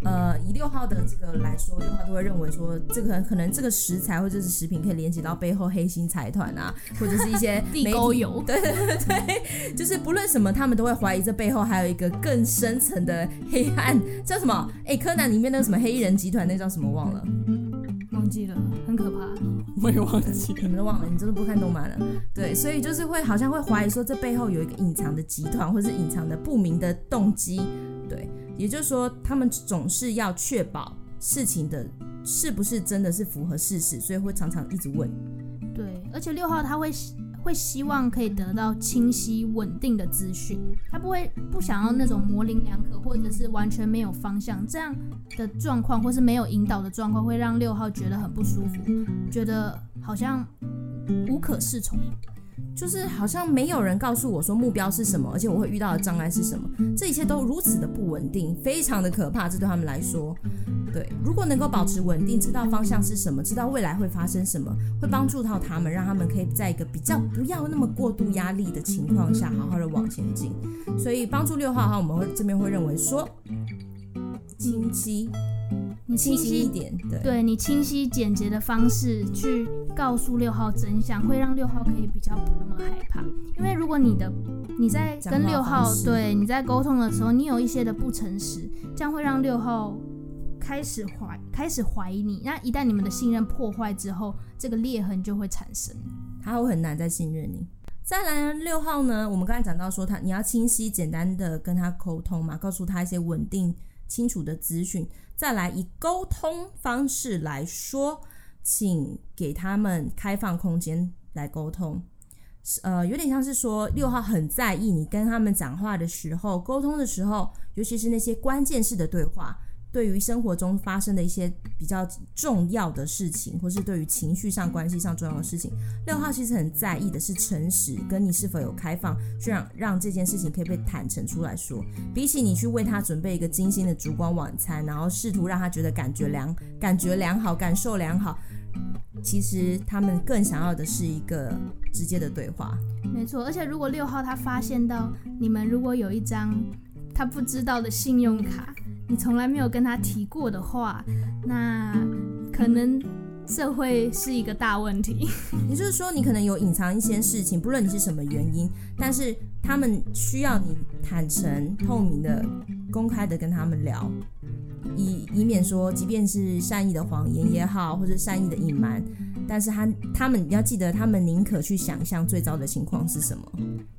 呃，以六号的这个来说，六号都会认为说，这个可能这个食材或者是食品可以连接到背后黑心财团啊，或者是一些地沟油。对对对对，就是不论什么，他们都会怀疑这背后还有一个更深层的黑暗，叫什么？哎，柯南里面那个什么黑衣人集团，那叫什么？忘了，忘记了，很可怕。我也忘记，你们都忘了，你真的不看动漫了。对，所以就是会好像会怀疑说，这背后有一个隐藏的集团，或者是隐藏的不明的动机。对。也就是说，他们总是要确保事情的是不是真的是符合事实，所以会常常一直问。对，而且六号他会会希望可以得到清晰稳定的资讯，他不会不想要那种模棱两可或者是完全没有方向这样的状况，或是没有引导的状况，会让六号觉得很不舒服，觉得好像无可适从。就是好像没有人告诉我说目标是什么，而且我会遇到的障碍是什么，这一切都如此的不稳定，非常的可怕。这对他们来说，对，如果能够保持稳定，知道方向是什么，知道未来会发生什么，会帮助到他们，让他们可以在一个比较不要那么过度压力的情况下，好好的往前进。所以帮助六号的话，我们会这边会认为说，清晰。你清晰，一点，对，对你清晰简洁的方式去告诉六号真相，会让六号可以比较不那么害怕。因为如果你的你在跟六号对你在沟通的时候，你有一些的不诚实，这样会让六号开始怀开始怀疑你。那一旦你们的信任破坏之后，这个裂痕就会产生，他会很难再信任你。再来六号呢，我们刚才讲到说他你要清晰简单的跟他沟通嘛，告诉他一些稳定清楚的资讯。再来以沟通方式来说，请给他们开放空间来沟通。呃，有点像是说六号很在意你跟他们讲话的时候、沟通的时候，尤其是那些关键式的对话。对于生活中发生的一些比较重要的事情，或是对于情绪上、关系上重要的事情，六号其实很在意的是诚实，跟你是否有开放，去让让这件事情可以被坦诚出来说。比起你去为他准备一个精心的烛光晚餐，然后试图让他觉得感觉良、感觉良好、感受良好，其实他们更想要的是一个直接的对话。没错，而且如果六号他发现到你们如果有一张他不知道的信用卡。你从来没有跟他提过的话，那可能这会是一个大问题。也就是说，你可能有隐藏一些事情，不论你是什么原因，但是他们需要你坦诚、透明的、公开的跟他们聊，以以免说，即便是善意的谎言也好，或者善意的隐瞒。但是他他们要记得，他们宁可去想象最糟的情况是什么，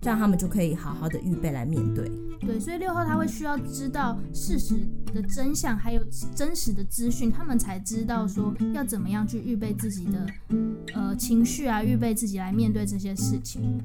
这样他们就可以好好的预备来面对。对，所以六号他会需要知道事实的真相，还有真实的资讯，他们才知道说要怎么样去预备自己的呃情绪啊，预备自己来面对这些事情。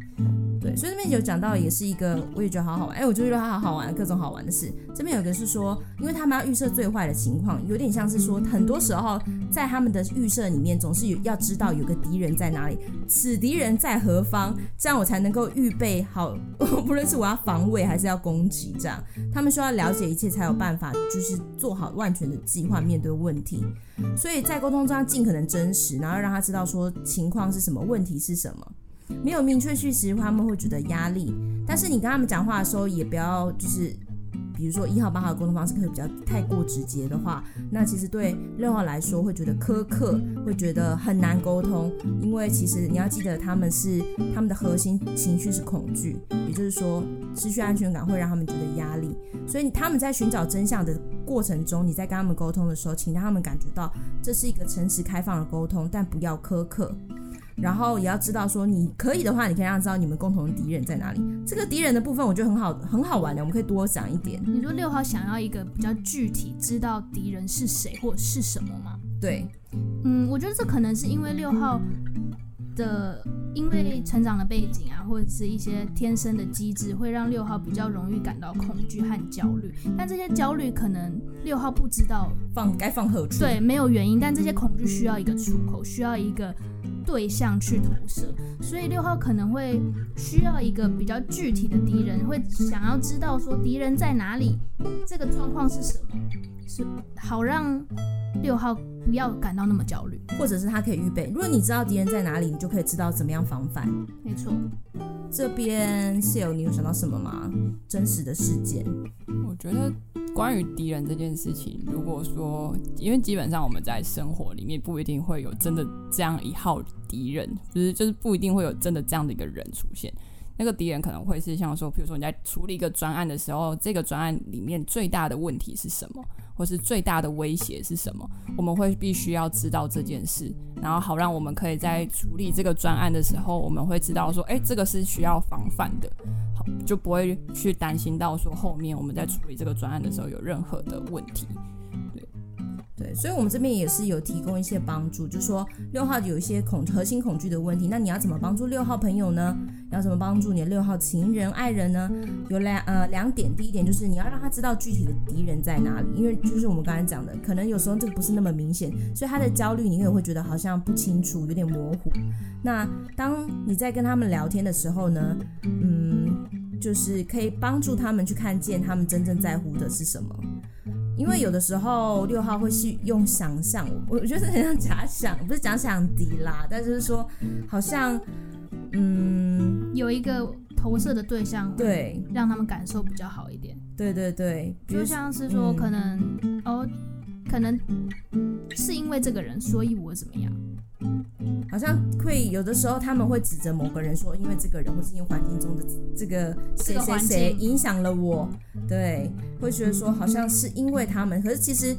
对，所以这边有讲到，也是一个我也觉得好好玩。哎，我就觉得他好好玩，各种好玩的事。这边有一个是说，因为他们要预设最坏的情况，有点像是说，很多时候在他们的预设里面，总是有要知知道有个敌人在哪里，此敌人在何方，这样我才能够预备好，不论是我要防卫还是要攻击，这样他们需要了解一切，才有办法就是做好万全的计划，面对问题。所以在沟通中尽可能真实，然后让他知道说情况是什么，问题是什么。没有明确叙事，他们会觉得压力。但是你跟他们讲话的时候，也不要就是，比如说一号、八号的沟通方式可以比较太过直接的话，那其实对六号来说会觉得苛刻，会觉得很难沟通。因为其实你要记得，他们是他们的核心情绪是恐惧，也就是说失去安全感会让他们觉得压力。所以他们在寻找真相的过程中，你在跟他们沟通的时候，请让他们感觉到这是一个诚实开放的沟通，但不要苛刻。然后也要知道说，你可以的话，你可以让他知道你们共同的敌人在哪里。这个敌人的部分，我觉得很好，很好玩的，我们可以多讲一点。你说六号想要一个比较具体，知道敌人是谁或者是什么吗？对，嗯，我觉得这可能是因为六号的，因为成长的背景啊，或者是一些天生的机制，会让六号比较容易感到恐惧和焦虑。但这些焦虑可能六号不知道放该放何处，对，没有原因。但这些恐惧需要一个出口，需要一个。对象去投射，所以六号可能会需要一个比较具体的敌人，会想要知道说敌人在哪里，这个状况是什么，是好让六号不要感到那么焦虑，或者是他可以预备。如果你知道敌人在哪里，你就可以知道怎么样防范。没错，这边 Seal，你有想到什么吗？真实的事件，我觉得。关于敌人这件事情，如果说，因为基本上我们在生活里面不一定会有真的这样一号敌人，就是就是不一定会有真的这样的一个人出现。那个敌人可能会是像说，比如说你在处理一个专案的时候，这个专案里面最大的问题是什么，或是最大的威胁是什么，我们会必须要知道这件事，然后好让我们可以在处理这个专案的时候，我们会知道说，哎，这个是需要防范的，好，就不会去担心到说后面我们在处理这个专案的时候有任何的问题。对，所以我们这边也是有提供一些帮助，就说六号有一些恐核心恐惧的问题，那你要怎么帮助六号朋友呢？要怎么帮助你的六号情人、爱人呢？有两呃两点，第一点就是你要让他知道具体的敌人在哪里，因为就是我们刚才讲的，可能有时候这个不是那么明显，所以他的焦虑你也会觉得好像不清楚，有点模糊。那当你在跟他们聊天的时候呢，嗯，就是可以帮助他们去看见他们真正在乎的是什么。因为有的时候六号会是用想象，我我觉得很像假想，不是假想敌啦，但就是说好像嗯有一个投射的对象，对，让他们感受比较好一点。对对对，就像是说可能、嗯、哦，可能是因为这个人，所以我怎么样。好像会有的时候他们会指责某个人说，因为这个人或是因为环境中的这个谁谁谁影响了我，对，会觉得说好像是因为他们。可是其实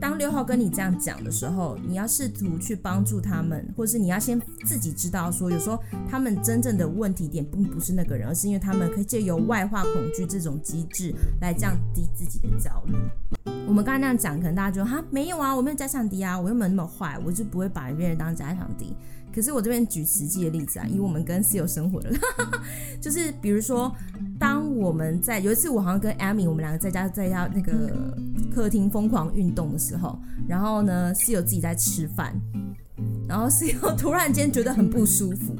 当六号跟你这样讲的时候，你要试图去帮助他们，或是你要先自己知道说，有时候他们真正的问题点并不是那个人，而是因为他们可以借由外化恐惧这种机制来降低自己的焦虑。我们刚才那样讲，可能大家觉得哈没有啊，我没有假想敌啊，我又没有那么坏，我就不会把别人当假想敌。可是我这边举实际的例子啊，以我们跟室友生活的，就是比如说，当我们在有一次我好像跟 Amy 我们两个在家在家那个客厅疯狂运动的时候，然后呢室友自己在吃饭，然后室友突然间觉得很不舒服。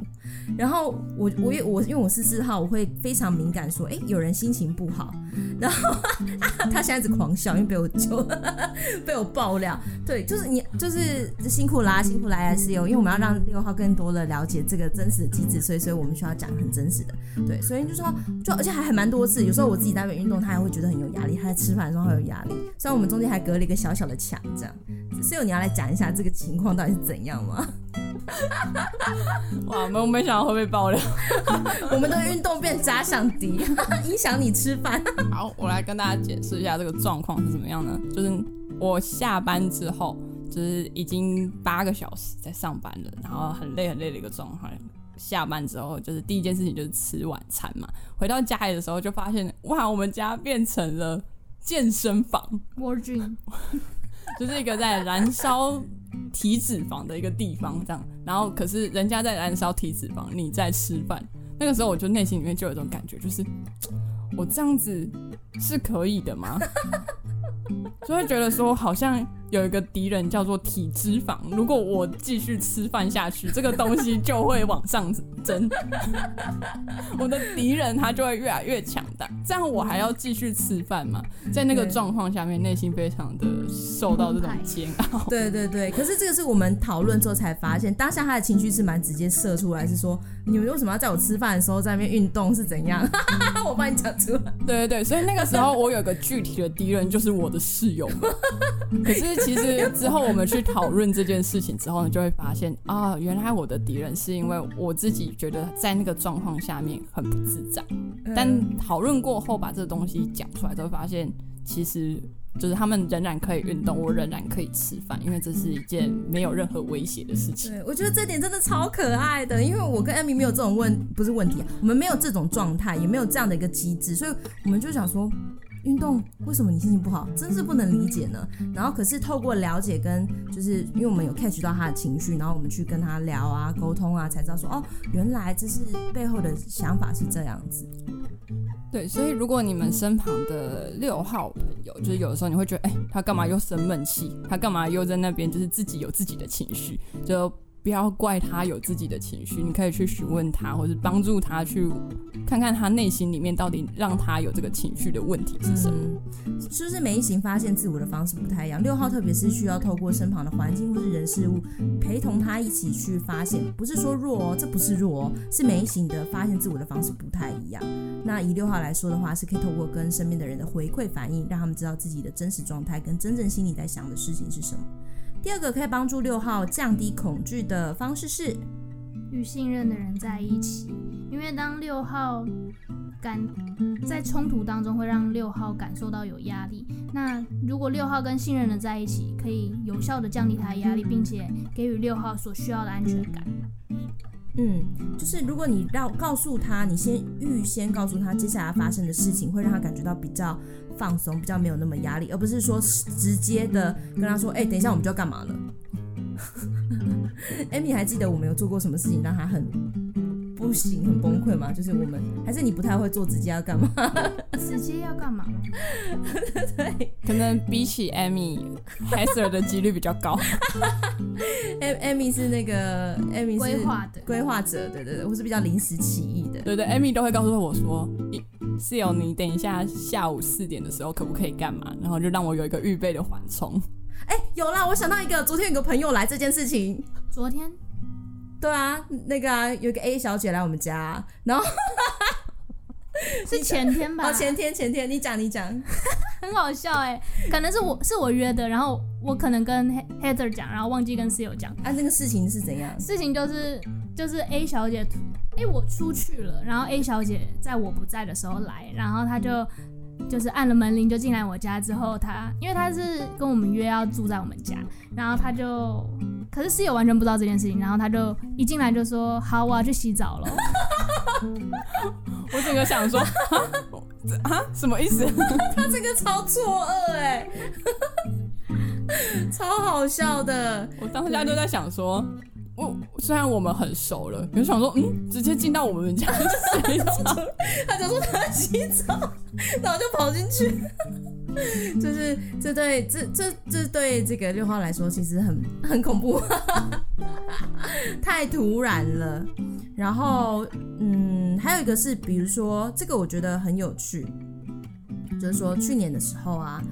然后我我也我因为我是四号，我会非常敏感，说哎有人心情不好，然后、啊、他现在一直狂笑，因为被我就 被我爆料，对，就是你就是辛苦啦，辛苦啦，还是有，因为我们要让六号更多的了解这个真实的机制，所以所以我们需要讲很真实的，对，所以就说就而且还还蛮多次，有时候我自己在那边运动，他还会觉得很有压力，他在吃饭的时候会有压力，虽然我们中间还隔了一个小小的墙，这样，室友你要来讲一下这个情况到底是怎样吗？哇，没有没想到会被爆料，我们的运动变假想敌，影响你吃饭。好，我来跟大家解释一下这个状况是怎么样呢？就是我下班之后，就是已经八个小时在上班了，然后很累很累的一个状态。下班之后，就是第一件事情就是吃晚餐嘛。回到家里的时候，就发现哇，我们家变成了健身房 就是一个在燃烧。体脂肪的一个地方，这样，然后可是人家在燃烧体脂肪，你在吃饭，那个时候我就内心里面就有一种感觉，就是我这样子是可以的吗？就会觉得说好像。有一个敌人叫做体脂肪，如果我继续吃饭下去，这个东西就会往上增，我的敌人他就会越来越强大。这样我还要继续吃饭嘛？在那个状况下面，内心非常的受到这种煎熬。对对对，可是这个是我们讨论之后才发现，当下他的情绪是蛮直接射出来，是说你们为什么要在我吃饭的时候在那边运动是怎样？我帮你讲出来。对对对，所以那个时候我有个具体的敌人就是我的室友，可是。其实之后我们去讨论这件事情之后呢，就会发现啊，原来我的敌人是因为我自己觉得在那个状况下面很不自在。但讨论过后把这个东西讲出来，都会发现其实就是他们仍然可以运动，我仍然可以吃饭，因为这是一件没有任何威胁的事情。对，我觉得这点真的超可爱的，因为我跟艾米没有这种问，不是问题啊，我们没有这种状态，也没有这样的一个机制，所以我们就想说。运动为什么你心情不好？真是不能理解呢。然后可是透过了解跟就是因为我们有 catch 到他的情绪，然后我们去跟他聊啊、沟通啊，才知道说哦，原来这是背后的想法是这样子。对，所以如果你们身旁的六号朋友，就是有的时候你会觉得，哎，他干嘛又生闷气？他干嘛又在那边？就是自己有自己的情绪，就。不要怪他有自己的情绪，你可以去询问他，或是帮助他去看看他内心里面到底让他有这个情绪的问题是什么。嗯，就是每一型发现自我的方式不太一样。六号特别是需要透过身旁的环境或是人事物陪同他一起去发现，不是说弱哦，这不是弱哦，是每一型的发现自我的方式不太一样。那以六号来说的话，是可以透过跟身边的人的回馈反应，让他们知道自己的真实状态跟真正心里在想的事情是什么。第二个可以帮助六号降低恐惧的方式是与信任的人在一起，因为当六号感在冲突当中会让六号感受到有压力。那如果六号跟信任的人在一起，可以有效的降低他的压力，并且给予六号所需要的安全感。嗯，就是如果你要告诉他，你先预先告诉他接下来发生的事情，会让他感觉到比较放松，比较没有那么压力，而不是说直接的跟他说，哎、等一下我们就要干嘛了。艾米还记得我们有做过什么事情让他很行、很崩溃嘛？就是我们还是你不太会做，直接要干嘛？直接要干嘛？对，可能比起 Amy，Heather 的几率比较高。Amy 是那个 Amy 是规划的规划者，对对对，我是比较临时起意的。对对，Amy 都会告诉我说：“Seal，你等一下下午四点的时候可不可以干嘛？”然后就让我有一个预备的缓冲。哎、欸，有啦！我想到一个，昨天有个朋友来这件事情。昨天，对啊，那个啊，有一个 A 小姐来我们家，然后 是前天吧？哦，前天前天，你讲你讲，很好笑哎，可能是我是我约的，然后我可能跟 Heather 讲，然后忘记跟室友讲。啊，那个事情是怎样？事情就是就是 A 小姐，哎、欸，我出去了，然后 A 小姐在我不在的时候来，然后她就。就是按了门铃就进来我家之后，他因为他是跟我们约要住在我们家，然后他就，可是室友完全不知道这件事情，然后他就一进来就说：“好，我要去洗澡了。”我整个想说，啊，什么意思？他这个超错愕哎，超好笑的。我当下就在想说。我虽然我们很熟了，就想说，嗯，直接进到我们家洗澡，他就说他洗澡，然后就跑进去，就是这对这这这对这个六号来说其实很很恐怖，太突然了。然后，嗯，还有一个是，比如说这个我觉得很有趣，就是说去年的时候啊。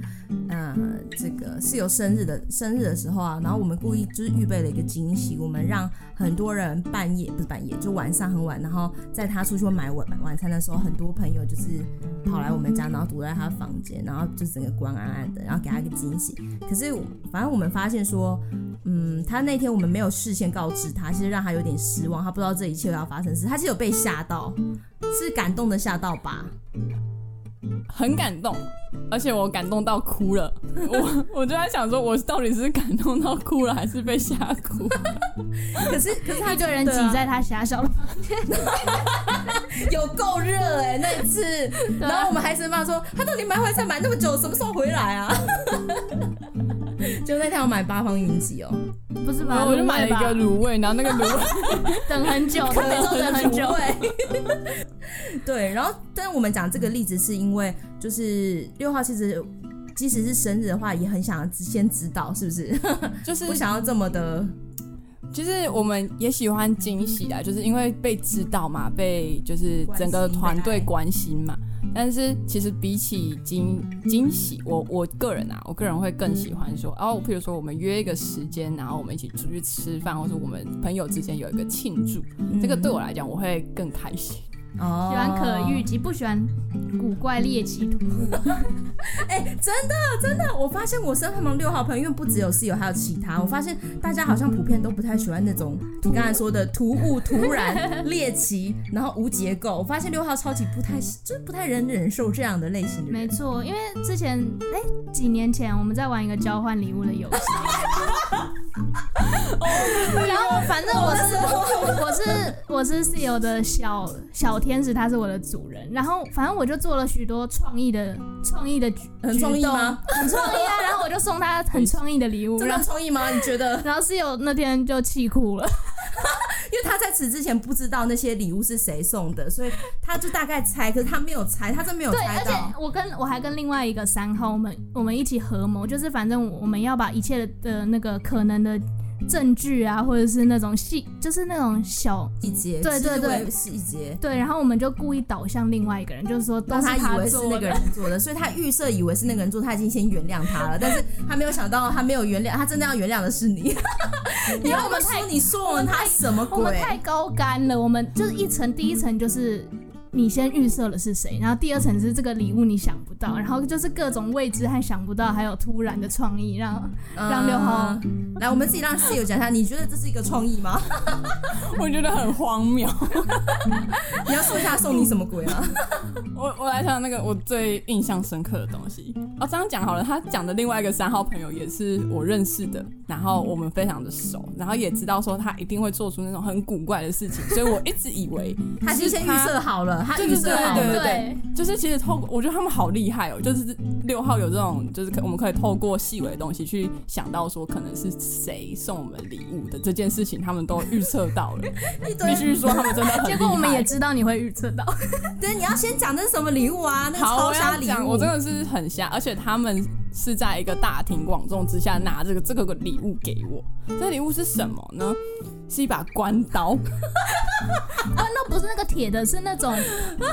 呃，这个室友生日的，生日的时候啊，然后我们故意就是预备了一个惊喜，我们让很多人半夜不是半夜，就晚上很晚，然后在他出去买晚晚餐的时候，很多朋友就是跑来我们家，然后堵在他房间，然后就整个光暗暗的，然后给他一个惊喜。可是反正我们发现说，嗯，他那天我们没有事先告知他，其实让他有点失望，他不知道这一切要发生时，他是有被吓到，是感动的吓到吧？很感动，而且我感动到哭了。我我就在想说，我到底是感动到哭了，还是被吓哭？可是可是他一个人挤在他狭小的房间，有够热哎！那一次，然后我们还是骂说，他到底买回来买那么久，什么时候回来啊？就那天我买八方云集哦，不是吧？我就买了一个卤味，然后那个卤味 等很久，每次都等很久。对，然后但是我们讲这个例子是因为，就是六号其实即使是生日的话，也很想先知道，是不是？就是 不想要这么的。其实我们也喜欢惊喜啊，就是因为被知道嘛，被就是整个团队关心嘛。但是其实比起惊惊喜，我我个人啊，我个人会更喜欢说，哦，譬如说我们约一个时间，然后我们一起出去吃饭，或者我们朋友之间有一个庆祝，嗯、这个对我来讲我会更开心。哦，喜欢可遇及，不喜欢古怪猎奇突兀。哎、欸，真的真的，我发现我身旁六号朋友，因为不只有室友，还有其他，我发现大家好像普遍都不太喜欢那种你刚才说的突兀、突然、猎奇，然后无结构。我发现六号超级不太，就是不太能忍受这样的类型的人。没错，因为之前哎、欸、几年前我们在玩一个交换礼物的游戏。然后反正我是我是我是室友的小小天使，他是我的主人。然后反正我就做了许多创意的创意的很创意吗？很创意啊！然后我就送他很创意的礼物。真的创意吗？你觉得？然后室友那天就气哭了，因为他在此之前不知道那些礼物是谁送的，所以他就大概猜，可是他没有猜，他真没有猜到。对，而且我跟我还跟另外一个三号，我们我们一起合谋，就是反正我们要把一切的那个可能的。证据啊，或者是那种细，就是那种小细节，对对对，细节，对。然后我们就故意导向另外一个人，就是说，当他以为是那个人做的，所以他预设以为是那个人做，他已经先原谅他了，但是他没有想到，他没有原谅，他真的要原谅的是你。因为我们说你送了他什么鬼？我们太高干了，我们就是一层，第一层就是你先预设了是谁，然后第二层是这个礼物你想不到，然后就是各种未知和想不到，还有突然的创意，让、嗯、让六号来，我们自己让室友讲一下，你觉得这是一个创意吗？我觉得很荒谬。你要说一下送你什么鬼啊？我我来想那个我最印象深刻的东西。哦，这样讲好了，他讲的另外一个三号朋友也是我认识的，然后我们非常的熟，然后也知道说他一定会做出那种很古怪的事情，所以我一直以为他是先预设好了，他预设好了，对对对对，就是其实透过，我觉得他们好厉害哦，就是六号有这种，就是可我们可以透过细微的东西去想到说可能是谁送我们礼物的这件事情，他们都预测到了，必须说他们真的。结果我们也知道你会预测到，对，你要先讲这是什么礼物啊？那个超瞎礼物，我真的是很瞎，而且他们是在一个大庭广众之下拿这个这个个礼物给我，这个礼物是什么呢？是一把关刀。关刀不是那个铁的，是那种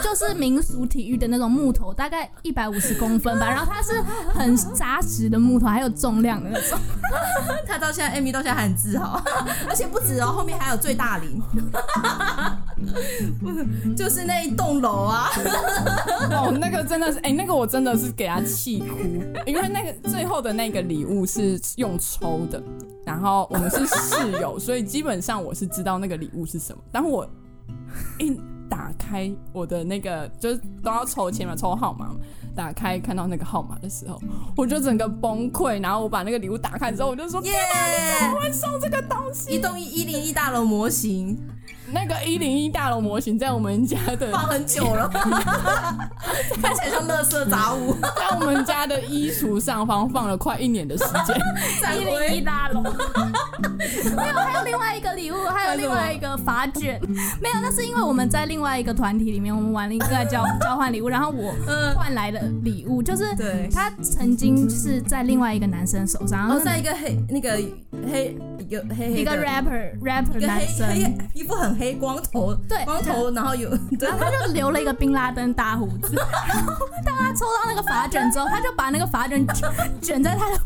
就是民俗体育的那种木头，大概一百五十公分吧。然后它是很扎实的木头，还有重量的那种。他到现在，Amy 到现在还很自豪，而且不止哦，后面还有最大礼，就是那一栋楼啊。哦，那个真的是，哎、欸，那个我真的是给他气哭，因为那个最后的那个礼物是用抽的。然后我们是室友，所以基本上我是知道那个礼物是什么。当我一打开我的那个，就是都要抽签嘛，抽号码嘛，打开看到那个号码的时候，我就整个崩溃。然后我把那个礼物打开之后，我就说：耶！你怎么会送这个东西？一栋一零一大楼模型。那个一零一大楼模型在我们家的放很久了，看起来像垃圾杂物，在我们家的衣橱上方放了快一年的时间。一零一大楼，没有，还有另外一个礼物，还有另外一个发卷，没有，那是因为我们在另外一个团体里面，我们玩了一个交交换礼物，然后我换来的礼物就是，对，他曾经是在另外一个男生手上，然后在一个黑那个黑一个黑黑一个 rapper rapper 男生，皮肤很。黑光头，对，光头，然后有，然后他就留了一个宾拉登大胡子，然后当他抽到那个发卷之后，他就把那个发卷卷在他的，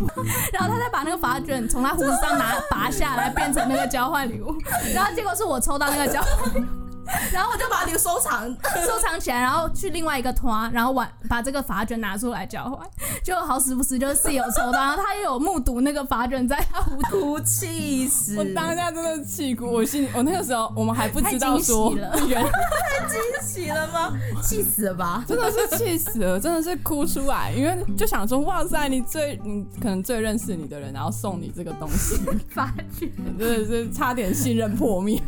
然后他再把那个发卷从他胡子上拿拔下来，变成那个交换礼物，然后结果是我抽到那个交换。然后我就把礼物收藏 收藏起来，然后去另外一个团，然后玩把这个发卷拿出来交换，就好死不死就是室友抽到，然后他又有目睹那个发卷在他胡哭，气死！我当下真的气哭，我心里我那个时候我们还不知道说，太惊喜了，太惊喜了吗？气死了吧！真的是气死了，真的是哭出来，因为就想说哇塞，你最你可能最认识你的人，然后送你这个东西发卷，真的是差点信任破灭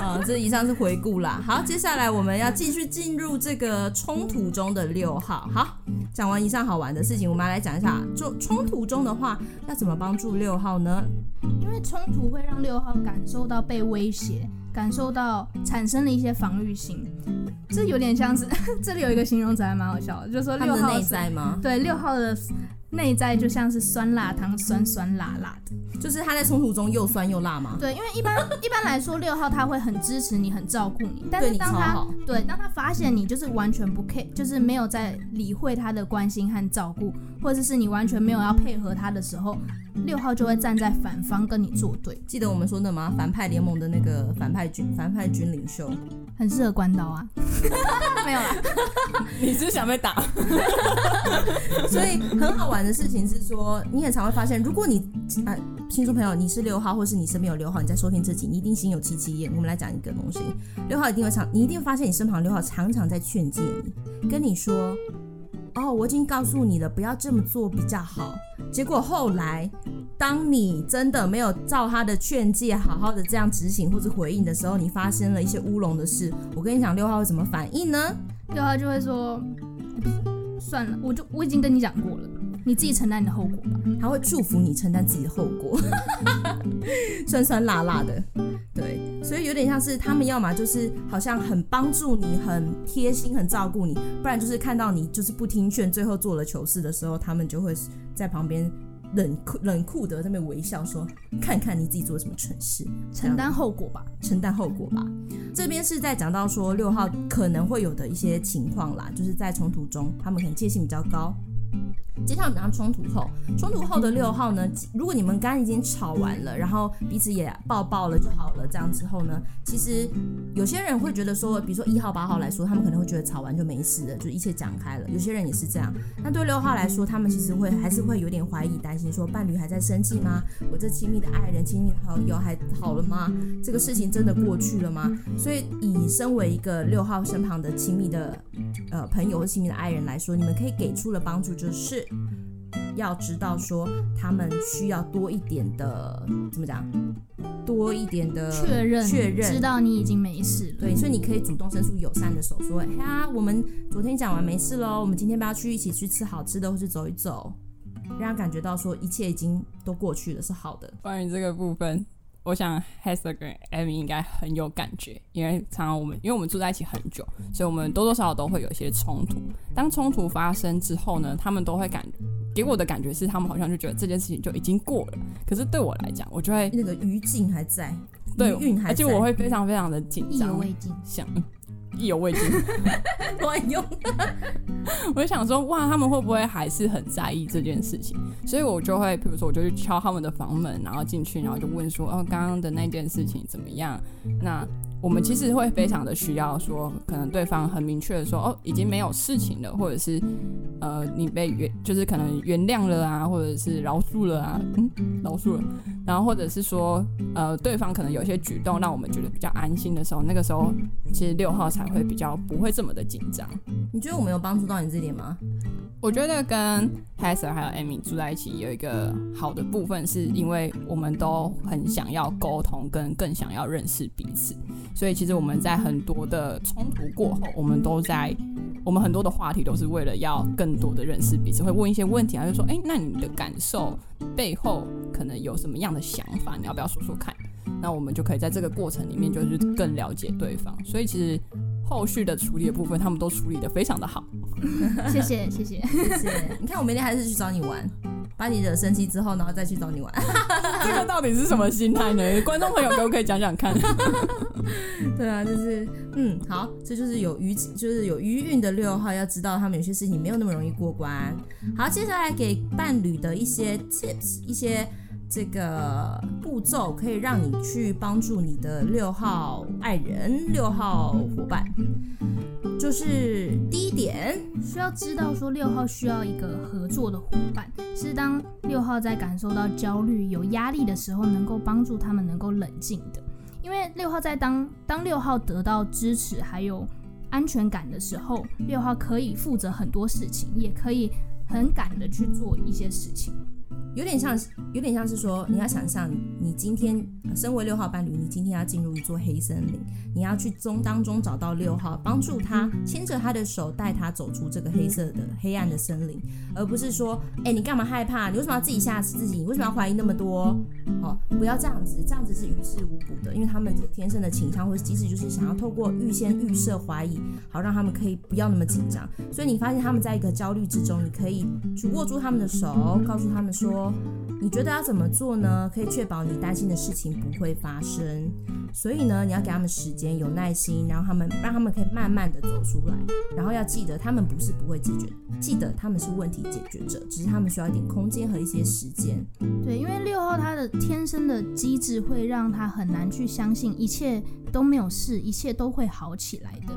啊！这以上是回顾。好，接下来我们要继续进入这个冲突中的六号。好，讲完以上好玩的事情，我们来讲一下，就冲突中的话，要怎么帮助六号呢？因为冲突会让六号感受到被威胁，感受到产生了一些防御心。这有点像是 这里有一个形容词还蛮好笑的，就是说六号内在吗？对，六号的。内在就像是酸辣汤，酸酸辣辣的，就是他在冲突中又酸又辣吗？对，因为一般 一般来说，六号他会很支持你，很照顾你。但是当他对，当他发现你就是完全不 care，就是没有在理会他的关心和照顾，或者是你完全没有要配合他的时候，六号就会站在反方跟你作对。记得我们说的吗？反派联盟的那个反派军反派军领袖，很适合关刀啊。没有啦，你是想被打？所以很好玩的事情是说，你很常会发现，如果你啊，听众朋友你是六号，或是你身边有六号，你在收听这集，你一定心有戚戚焉。我们来讲一个东西，六号一定会常，你一定会发现你身旁六号常常在劝诫你，跟你说。哦，我已经告诉你了，不要这么做比较好。结果后来，当你真的没有照他的劝诫，好好的这样执行或者回应的时候，你发生了一些乌龙的事。我跟你讲，六号会怎么反应呢？六号就会说，算了，我就我已经跟你讲过了。你自己承担你的后果吧。他会祝福你承担自己的后果，酸酸辣辣的，对，所以有点像是他们要么就是好像很帮助你，很贴心，很照顾你，不然就是看到你就是不听劝，最后做了糗事的时候，他们就会在旁边冷酷冷酷的在那边微笑说：“看看你自己做什么蠢事，承担后果吧，承担后果吧。”这边是在讲到说六号可能会有的一些情况啦，就是在冲突中，他们可能戒心比较高。接下来我们讲冲突后，冲突后的六号呢，如果你们刚刚已经吵完了，然后彼此也抱抱了就好了，这样之后呢，其实有些人会觉得说，比如说一号八号来说，他们可能会觉得吵完就没事了，就一切讲开了。有些人也是这样。那对六号来说，他们其实会还是会有点怀疑、担心，说伴侣还在生气吗？我这亲密的爱人、亲密好友还好了吗？这个事情真的过去了吗？所以，以身为一个六号身旁的亲密的呃朋友或亲密的爱人来说，你们可以给出的帮助就是。要知道说，他们需要多一点的怎么讲？多一点的确认，确认，知道你已经没事了。对，所以你可以主动伸出友善的手，说：“哎呀，我们昨天讲完没事喽，我们今天不要去一起去吃好吃的，或是走一走，让他感觉到说一切已经都过去了，是好的。”关于这个部分。我想 Hester 跟 Amy 应该很有感觉，因为常常我们因为我们住在一起很久，所以我们多多少少都会有一些冲突。当冲突发生之后呢，他们都会感给我的感觉是，他们好像就觉得这件事情就已经过了。可是对我来讲，我就会那个余烬还在，对，而且我会非常非常的紧张，意犹未尽，想。意犹未尽，乱用。我就想说，哇，他们会不会还是很在意这件事情？所以我就会，比如说，我就去敲他们的房门，然后进去，然后就问说，哦，刚刚的那件事情怎么样？那。我们其实会非常的需要说，可能对方很明确的说，哦，已经没有事情了，或者是，呃，你被原就是可能原谅了啊，或者是饶恕了啊，嗯，饶恕了，然后或者是说，呃，对方可能有些举动让我们觉得比较安心的时候，那个时候其实六号才会比较不会这么的紧张。你觉得我们有帮助到你这点吗？我觉得跟 Hester 还有 Amy 住在一起有一个好的部分，是因为我们都很想要沟通，跟更想要认识彼此。所以其实我们在很多的冲突过后，我们都在，我们很多的话题都是为了要更多的认识彼此，会问一些问题啊，就说，哎，那你的感受背后可能有什么样的想法？你要不要说说看？那我们就可以在这个过程里面，就是更了解对方。所以其实后续的处理的部分，他们都处理得非常的好。谢谢谢谢谢谢。你看，我明天还是去找你玩，把你惹生气之后，然后再去找你玩。这个到底是什么心态呢？观众朋友可不可以讲讲看？对啊，就是嗯，好，这就是有余，就是有余韵的六号，要知道他们有些事情没有那么容易过关。好，接下来给伴侣的一些 tips，一些。这个步骤可以让你去帮助你的六号爱人、六号伙伴。就是第一点，需要知道说六号需要一个合作的伙伴，是当六号在感受到焦虑、有压力的时候，能够帮助他们能够冷静的。因为六号在当当六号得到支持还有安全感的时候，六号可以负责很多事情，也可以很敢的去做一些事情。有点像，有点像是说，你要想象，你今天身为六号伴侣，你今天要进入一座黑森林，你要去中当中找到六号，帮助他，牵着他的手，带他走出这个黑色的黑暗的森林，而不是说，哎，你干嘛害怕？你为什么要自己吓死自己？你为什么要怀疑那么多？哦，不要这样子，这样子是于事无补的，因为他们天生的倾向或者机制就是想要透过预先预设怀疑，好让他们可以不要那么紧张。所以你发现他们在一个焦虑之中，你可以去握住他们的手，告诉他们说。你觉得要怎么做呢？可以确保你担心的事情不会发生。所以呢，你要给他们时间，有耐心，然后他们让他们可以慢慢的走出来。然后要记得，他们不是不会解决，记得他们是问题解决者，只是他们需要一点空间和一些时间。对，因为六号他的天生的机制会让他很难去相信一切都没有事，一切都会好起来的。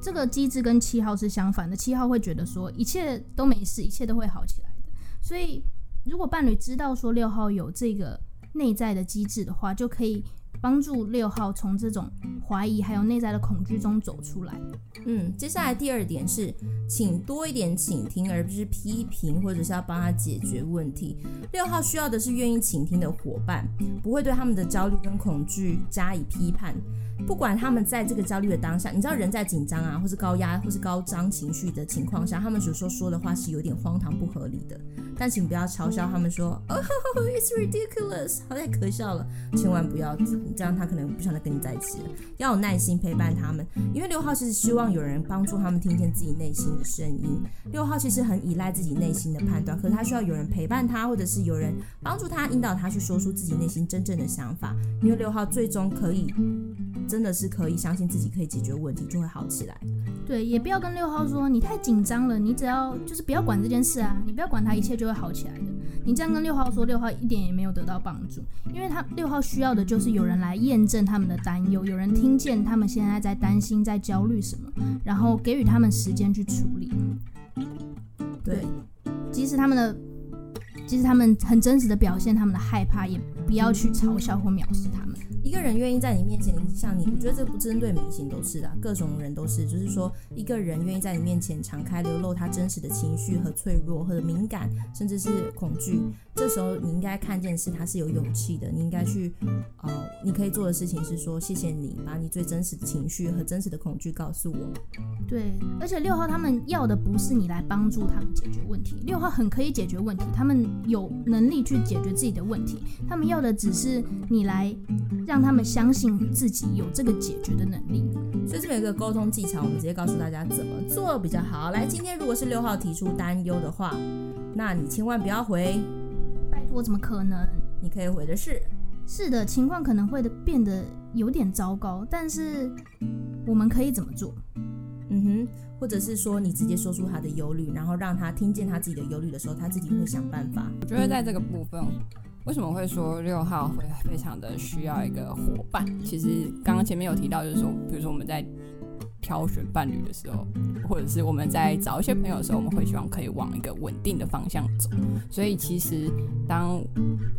这个机制跟七号是相反的，七号会觉得说一切都没事，一切都会好起来的。所以。如果伴侣知道说六号有这个内在的机制的话，就可以帮助六号从这种怀疑还有内在的恐惧中走出来。嗯，接下来第二点是，请多一点倾听，而不是批评，或者是要帮他解决问题。六号需要的是愿意倾听的伙伴，不会对他们的焦虑跟恐惧加以批判。不管他们在这个焦虑的当下，你知道人在紧张啊，或是高压，或是高涨情绪的情况下，他们所说说的话是有点荒唐不合理的。但请不要嘲笑他们说，Oh, it's ridiculous，好太可笑了。千万不要这样，他可能不想再跟你在一起了。要有耐心陪伴他们，因为六号其实希望有人帮助他们听见自己内心的声音。六号其实很依赖自己内心的判断，可是他需要有人陪伴他，或者是有人帮助他，引导他去说出自己内心真正的想法。因为六号最终可以。真的是可以相信自己可以解决问题，就会好起来。对，也不要跟六号说你太紧张了，你只要就是不要管这件事啊，你不要管他，一切就会好起来的。你这样跟六号说，六号一点也没有得到帮助，因为他六号需要的就是有人来验证他们的担忧，有人听见他们现在在担心、在焦虑什么，然后给予他们时间去处理。对，即使他们的，即使他们很真实的表现他们的害怕，也不要去嘲笑或藐视他们。一个人愿意在你面前像你，我觉得这不针对明星都是的，各种人都是，就是说一个人愿意在你面前敞开流露他真实的情绪和脆弱或者敏感，甚至是恐惧。这时候你应该看见是他是有勇气的，你应该去，呃，你可以做的事情是说谢谢你，把你最真实的情绪和真实的恐惧告诉我。对，而且六号他们要的不是你来帮助他们解决问题，六号很可以解决问题，他们有能力去解决自己的问题，他们要的只是你来。让他们相信自己有这个解决的能力，所以这边有一个沟通技巧，我们直接告诉大家怎么做比较好。来，今天如果是六号提出担忧的话，那你千万不要回，拜托，怎么可能？你可以回的是，是的，情况可能会的变得有点糟糕，但是我们可以怎么做？嗯哼，或者是说你直接说出他的忧虑，然后让他听见他自己的忧虑的时候，他自己会想办法。我觉得在这个部分。为什么会说六号会非常的需要一个伙伴？其实刚刚前面有提到，就是说，比如说我们在挑选伴侣的时候，或者是我们在找一些朋友的时候，我们会希望可以往一个稳定的方向走。所以其实当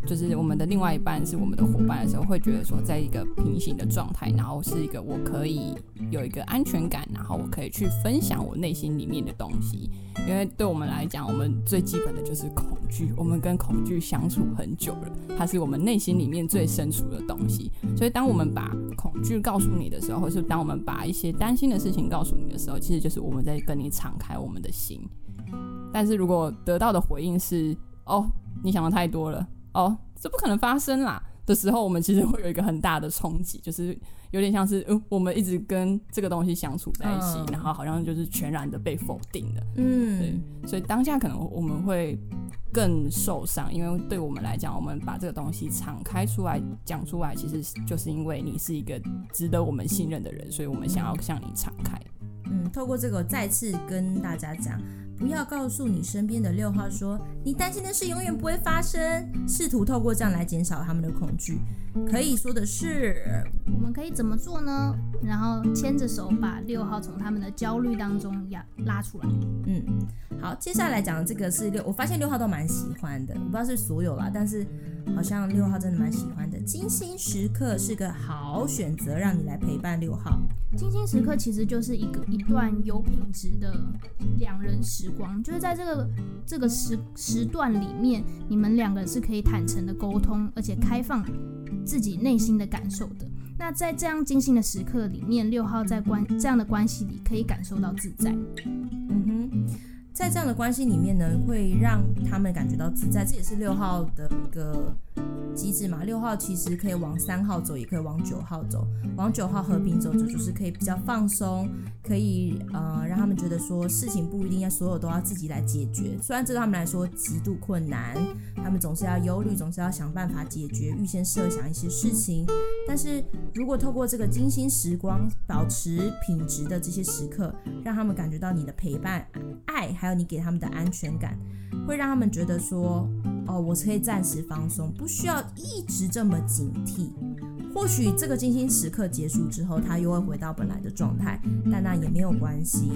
就是我们的另外一半是我们的伙伴的时候，会觉得说，在一个平行的状态，然后是一个我可以有一个安全感，然后我可以去分享我内心里面的东西。因为对我们来讲，我们最基本的就是恐惧，我们跟恐惧相处很久了，它是我们内心里面最深处的东西。所以，当我们把恐惧告诉你的时候，或是当我们把一些担心的事情告诉你的时候，其实就是我们在跟你敞开我们的心。但是如果得到的回应是“哦，你想的太多了”，“哦，这不可能发生啦”的时候，我们其实会有一个很大的冲击，就是。有点像是，嗯、呃，我们一直跟这个东西相处在一起，嗯、然后好像就是全然的被否定了，嗯，对，所以当下可能我们会更受伤，因为对我们来讲，我们把这个东西敞开出来讲出来，其实就是因为你是一个值得我们信任的人，所以我们想要向你敞开。嗯，透过这个再次跟大家讲，不要告诉你身边的六号说你担心的事永远不会发生，试图透过这样来减少他们的恐惧。可以说的是，我们可以怎么做呢？然后牵着手把六号从他们的焦虑当中压拉出来。嗯，好，接下来讲的这个是六，我发现六号都蛮喜欢的，我不知道是所有啦，但是好像六号真的蛮喜欢的。精心时刻是个好选择，让你来陪伴六号。精心时刻其实就是一个一段有品质的两人时光，就是在这个这个时时段里面，你们两个是可以坦诚的沟通，而且开放。自己内心的感受的，那在这样精心的时刻里面，六号在关这样的关系里可以感受到自在。嗯哼，在这样的关系里面呢，会让他们感觉到自在，这也是六号的一个。机制嘛，六号其实可以往三号走，也可以往九号走。往九号和平走，就就是可以比较放松，可以呃让他们觉得说事情不一定要所有都要自己来解决。虽然这对他们来说极度困难，他们总是要忧虑，总是要想办法解决，预先设想一些事情。但是如果透过这个精心时光，保持品质的这些时刻，让他们感觉到你的陪伴、爱，还有你给他们的安全感，会让他们觉得说。哦，我可以暂时放松，不需要一直这么警惕。或许这个精心时刻结束之后，他又会回到本来的状态，但那也没有关系。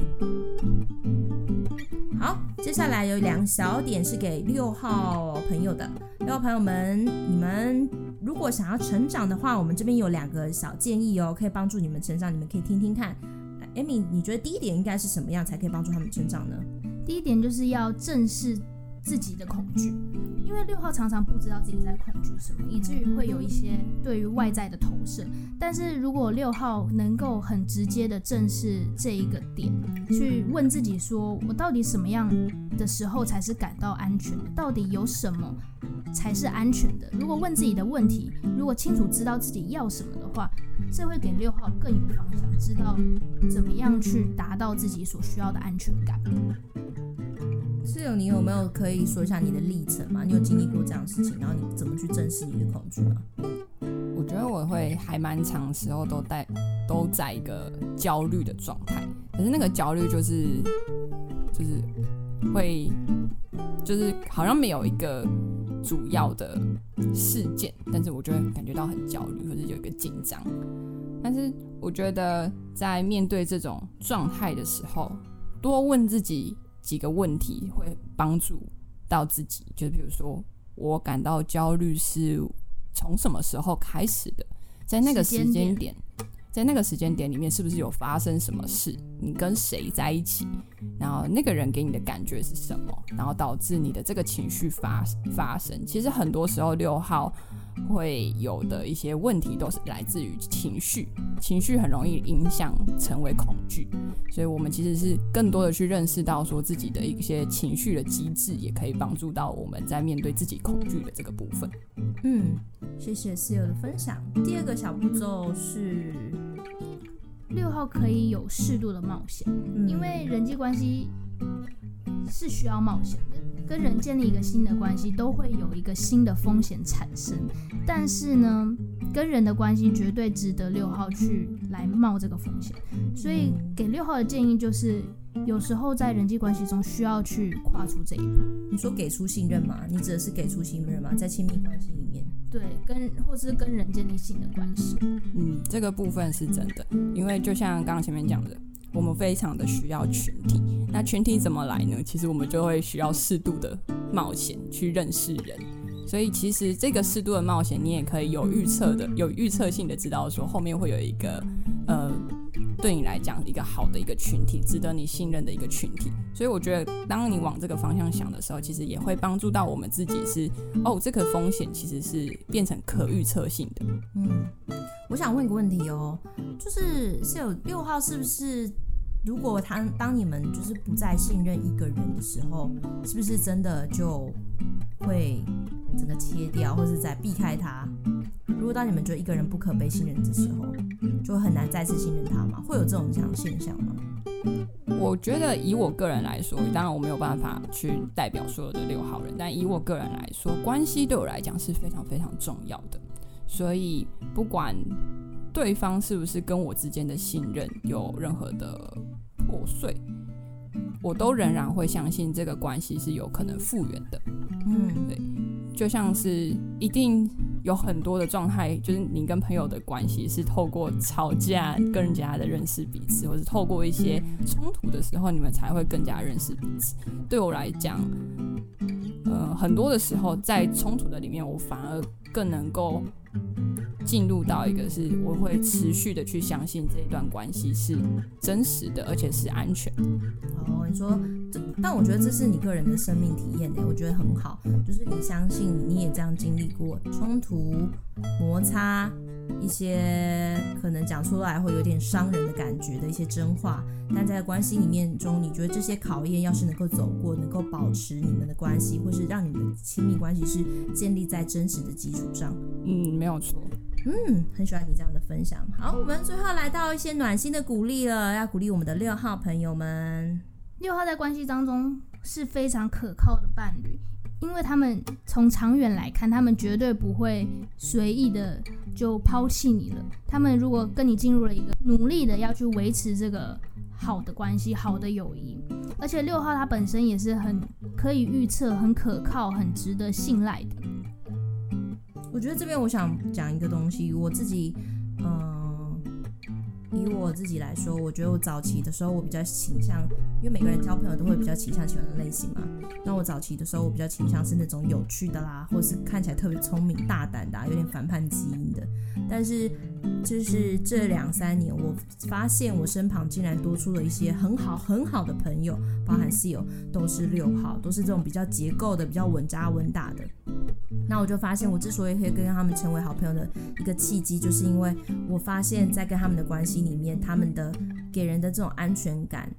好，接下来有两小点是给六号朋友的。六号朋友们，你们如果想要成长的话，我们这边有两个小建议哦，可以帮助你们成长，你们可以听听看。Amy，你觉得第一点应该是什么样才可以帮助他们成长呢？第一点就是要正视自己的恐惧，因为六号常常不知道自己在恐惧什么，以至于会有一些对于外在的投射。但是如果六号能够很直接的正视这一个点，去问自己说：我到底什么样的时候才是感到安全的？到底有什么才是安全的？如果问自己的问题，如果清楚知道自己要什么的话，这会给六号更有方向，知道怎么样去达到自己所需要的安全感。室友，你有没有可以说一下你的历程吗？你有经历过这样的事情，然后你怎么去正视你的恐惧吗？我觉得我会还蛮长时候都在都在一个焦虑的状态，可是那个焦虑就是就是会就是好像没有一个主要的事件，但是我就会感觉到很焦虑或者有一个紧张。但是我觉得在面对这种状态的时候，多问自己几个问题会帮助到自己，就比如说我感到焦虑是从什么时候开始的？在那个时间点，在那个时间点里面，是不是有发生什么事？你跟谁在一起？然后那个人给你的感觉是什么？然后导致你的这个情绪发发生？其实很多时候六号。会有的一些问题都是来自于情绪，情绪很容易影响成为恐惧，所以我们其实是更多的去认识到说自己的一些情绪的机制，也可以帮助到我们在面对自己恐惧的这个部分。嗯，谢谢室友的分享。第二个小步骤是六号可以有适度的冒险，嗯，因为人际关系是需要冒险的。跟人建立一个新的关系，都会有一个新的风险产生。但是呢，跟人的关系绝对值得六号去来冒这个风险。所以给六号的建议就是，有时候在人际关系中需要去跨出这一步。你说给出信任吗？你指的是给出信任吗？在亲密关系里面，对，跟或是跟人建立新的关系。嗯，这个部分是真的，因为就像刚刚前面讲的。我们非常的需要群体，那群体怎么来呢？其实我们就会需要适度的冒险去认识人，所以其实这个适度的冒险，你也可以有预测的、有预测性的知道说后面会有一个呃，对你来讲一个好的一个群体，值得你信任的一个群体。所以我觉得，当你往这个方向想的时候，其实也会帮助到我们自己是哦，这个风险其实是变成可预测性的。嗯，我想问一个问题哦，就是是有六号是不是？如果他当你们就是不再信任一个人的时候，是不是真的就会整个切掉，或是在避开他？如果当你们觉得一个人不可被信任的时候，就很难再次信任他吗？会有这种这样现象吗？我觉得以我个人来说，当然我没有办法去代表所有的六号人，但以我个人来说，关系对我来讲是非常非常重要的，所以不管。对方是不是跟我之间的信任有任何的破碎，我都仍然会相信这个关系是有可能复原的。嗯，对，就像是一定有很多的状态，就是你跟朋友的关系是透过吵架更加的认识彼此，或是透过一些冲突的时候，你们才会更加认识彼此。对我来讲，呃，很多的时候在冲突的里面，我反而更能够。进入到一个是我会持续的去相信这一段关系是真实的，而且是安全的。哦，你说这，但我觉得这是你个人的生命体验呢，我觉得很好，就是你相信你也这样经历过冲突、摩擦。一些可能讲出来会有点伤人的感觉的一些真话，但在关系里面中，你觉得这些考验要是能够走过，能够保持你们的关系，或是让你们的亲密关系是建立在真实的基础上，嗯，没有错，嗯，很喜欢你这样的分享。好，我们最后来到一些暖心的鼓励了，要鼓励我们的六号朋友们。六号在关系当中是非常可靠的伴侣。因为他们从长远来看，他们绝对不会随意的就抛弃你了。他们如果跟你进入了一个努力的要去维持这个好的关系、好的友谊，而且六号他本身也是很可以预测、很可靠、很值得信赖的。我觉得这边我想讲一个东西，我自己，嗯。以我自己来说，我觉得我早期的时候，我比较倾向，因为每个人交朋友都会比较倾向喜欢的类型嘛。那我早期的时候，我比较倾向是那种有趣的啦，或是看起来特别聪明、大胆的，有点反叛基因的。但是，就是这两三年，我发现我身旁竟然多出了一些很好很好的朋友，包含室友都是六号，都是这种比较结构的、比较稳扎稳打的。那我就发现，我之所以可以跟他们成为好朋友的一个契机，就是因为我发现，在跟他们的关系里面，他们的给人的这种安全感，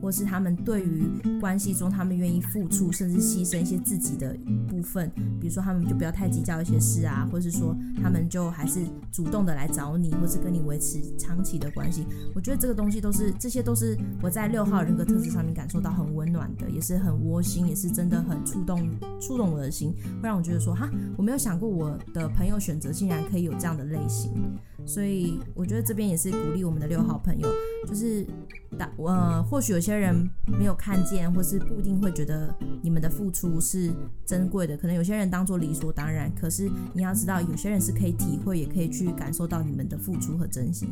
或是他们对于关系中他们愿意付出，甚至牺牲一些自己的部分，比如说他们就不要太计较一些事啊，或是说他们就还是主动的来找你，或是跟你维持长期的关系。我觉得这个东西都是，这些都是我在六号人格特质上面感受到很温暖的，也是很窝心，也是真的很触动触动我的心，会让我觉得说哈，我没有想过我的朋友选择竟然可以有这样的类型。所以我觉得这边也是鼓励我们的六号朋友，就是打呃，或许有些人没有看见，或是不一定会觉得你们的付出是珍贵的，可能有些人当做理所当然。可是你要知道，有些人是可以体会，也可以去感受到你们的付出和真心。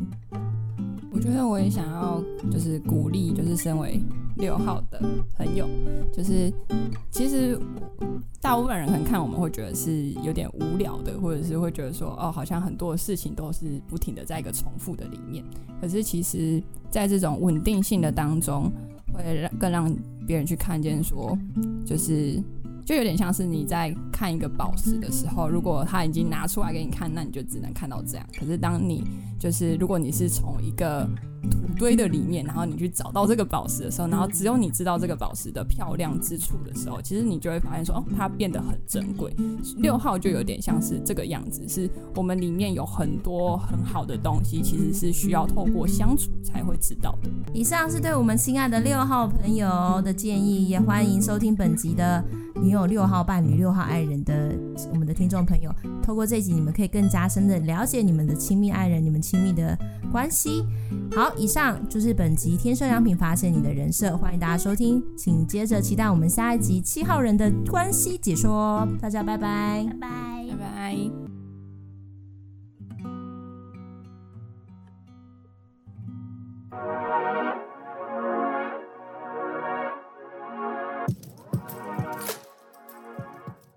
我觉得我也想要，就是鼓励，就是身为六号的朋友，就是其实大部分人可能看我们会觉得是有点无聊的，或者是会觉得说，哦，好像很多事情都是不停的在一个重复的里面。可是其实，在这种稳定性的当中，会让更让别人去看见说，就是。就有点像是你在看一个宝石的时候，如果他已经拿出来给你看，那你就只能看到这样。可是当你就是如果你是从一个土堆的里面，然后你去找到这个宝石的时候，然后只有你知道这个宝石的漂亮之处的时候，其实你就会发现说，哦，它变得很珍贵。六号就有点像是这个样子，是我们里面有很多很好的东西，其实是需要透过相处才会知道的。以上是对我们亲爱的六号朋友的建议，也欢迎收听本集的拥有六号伴侣六号爱人的我们的听众朋友透过这集你们可以更加深的了解你们的亲密爱人你们亲密的关系。好以上就是本集天生良品发现你的人设欢迎大家收听请接着期待我们下一集七号人的关系解说大家拜拜拜拜。拜拜。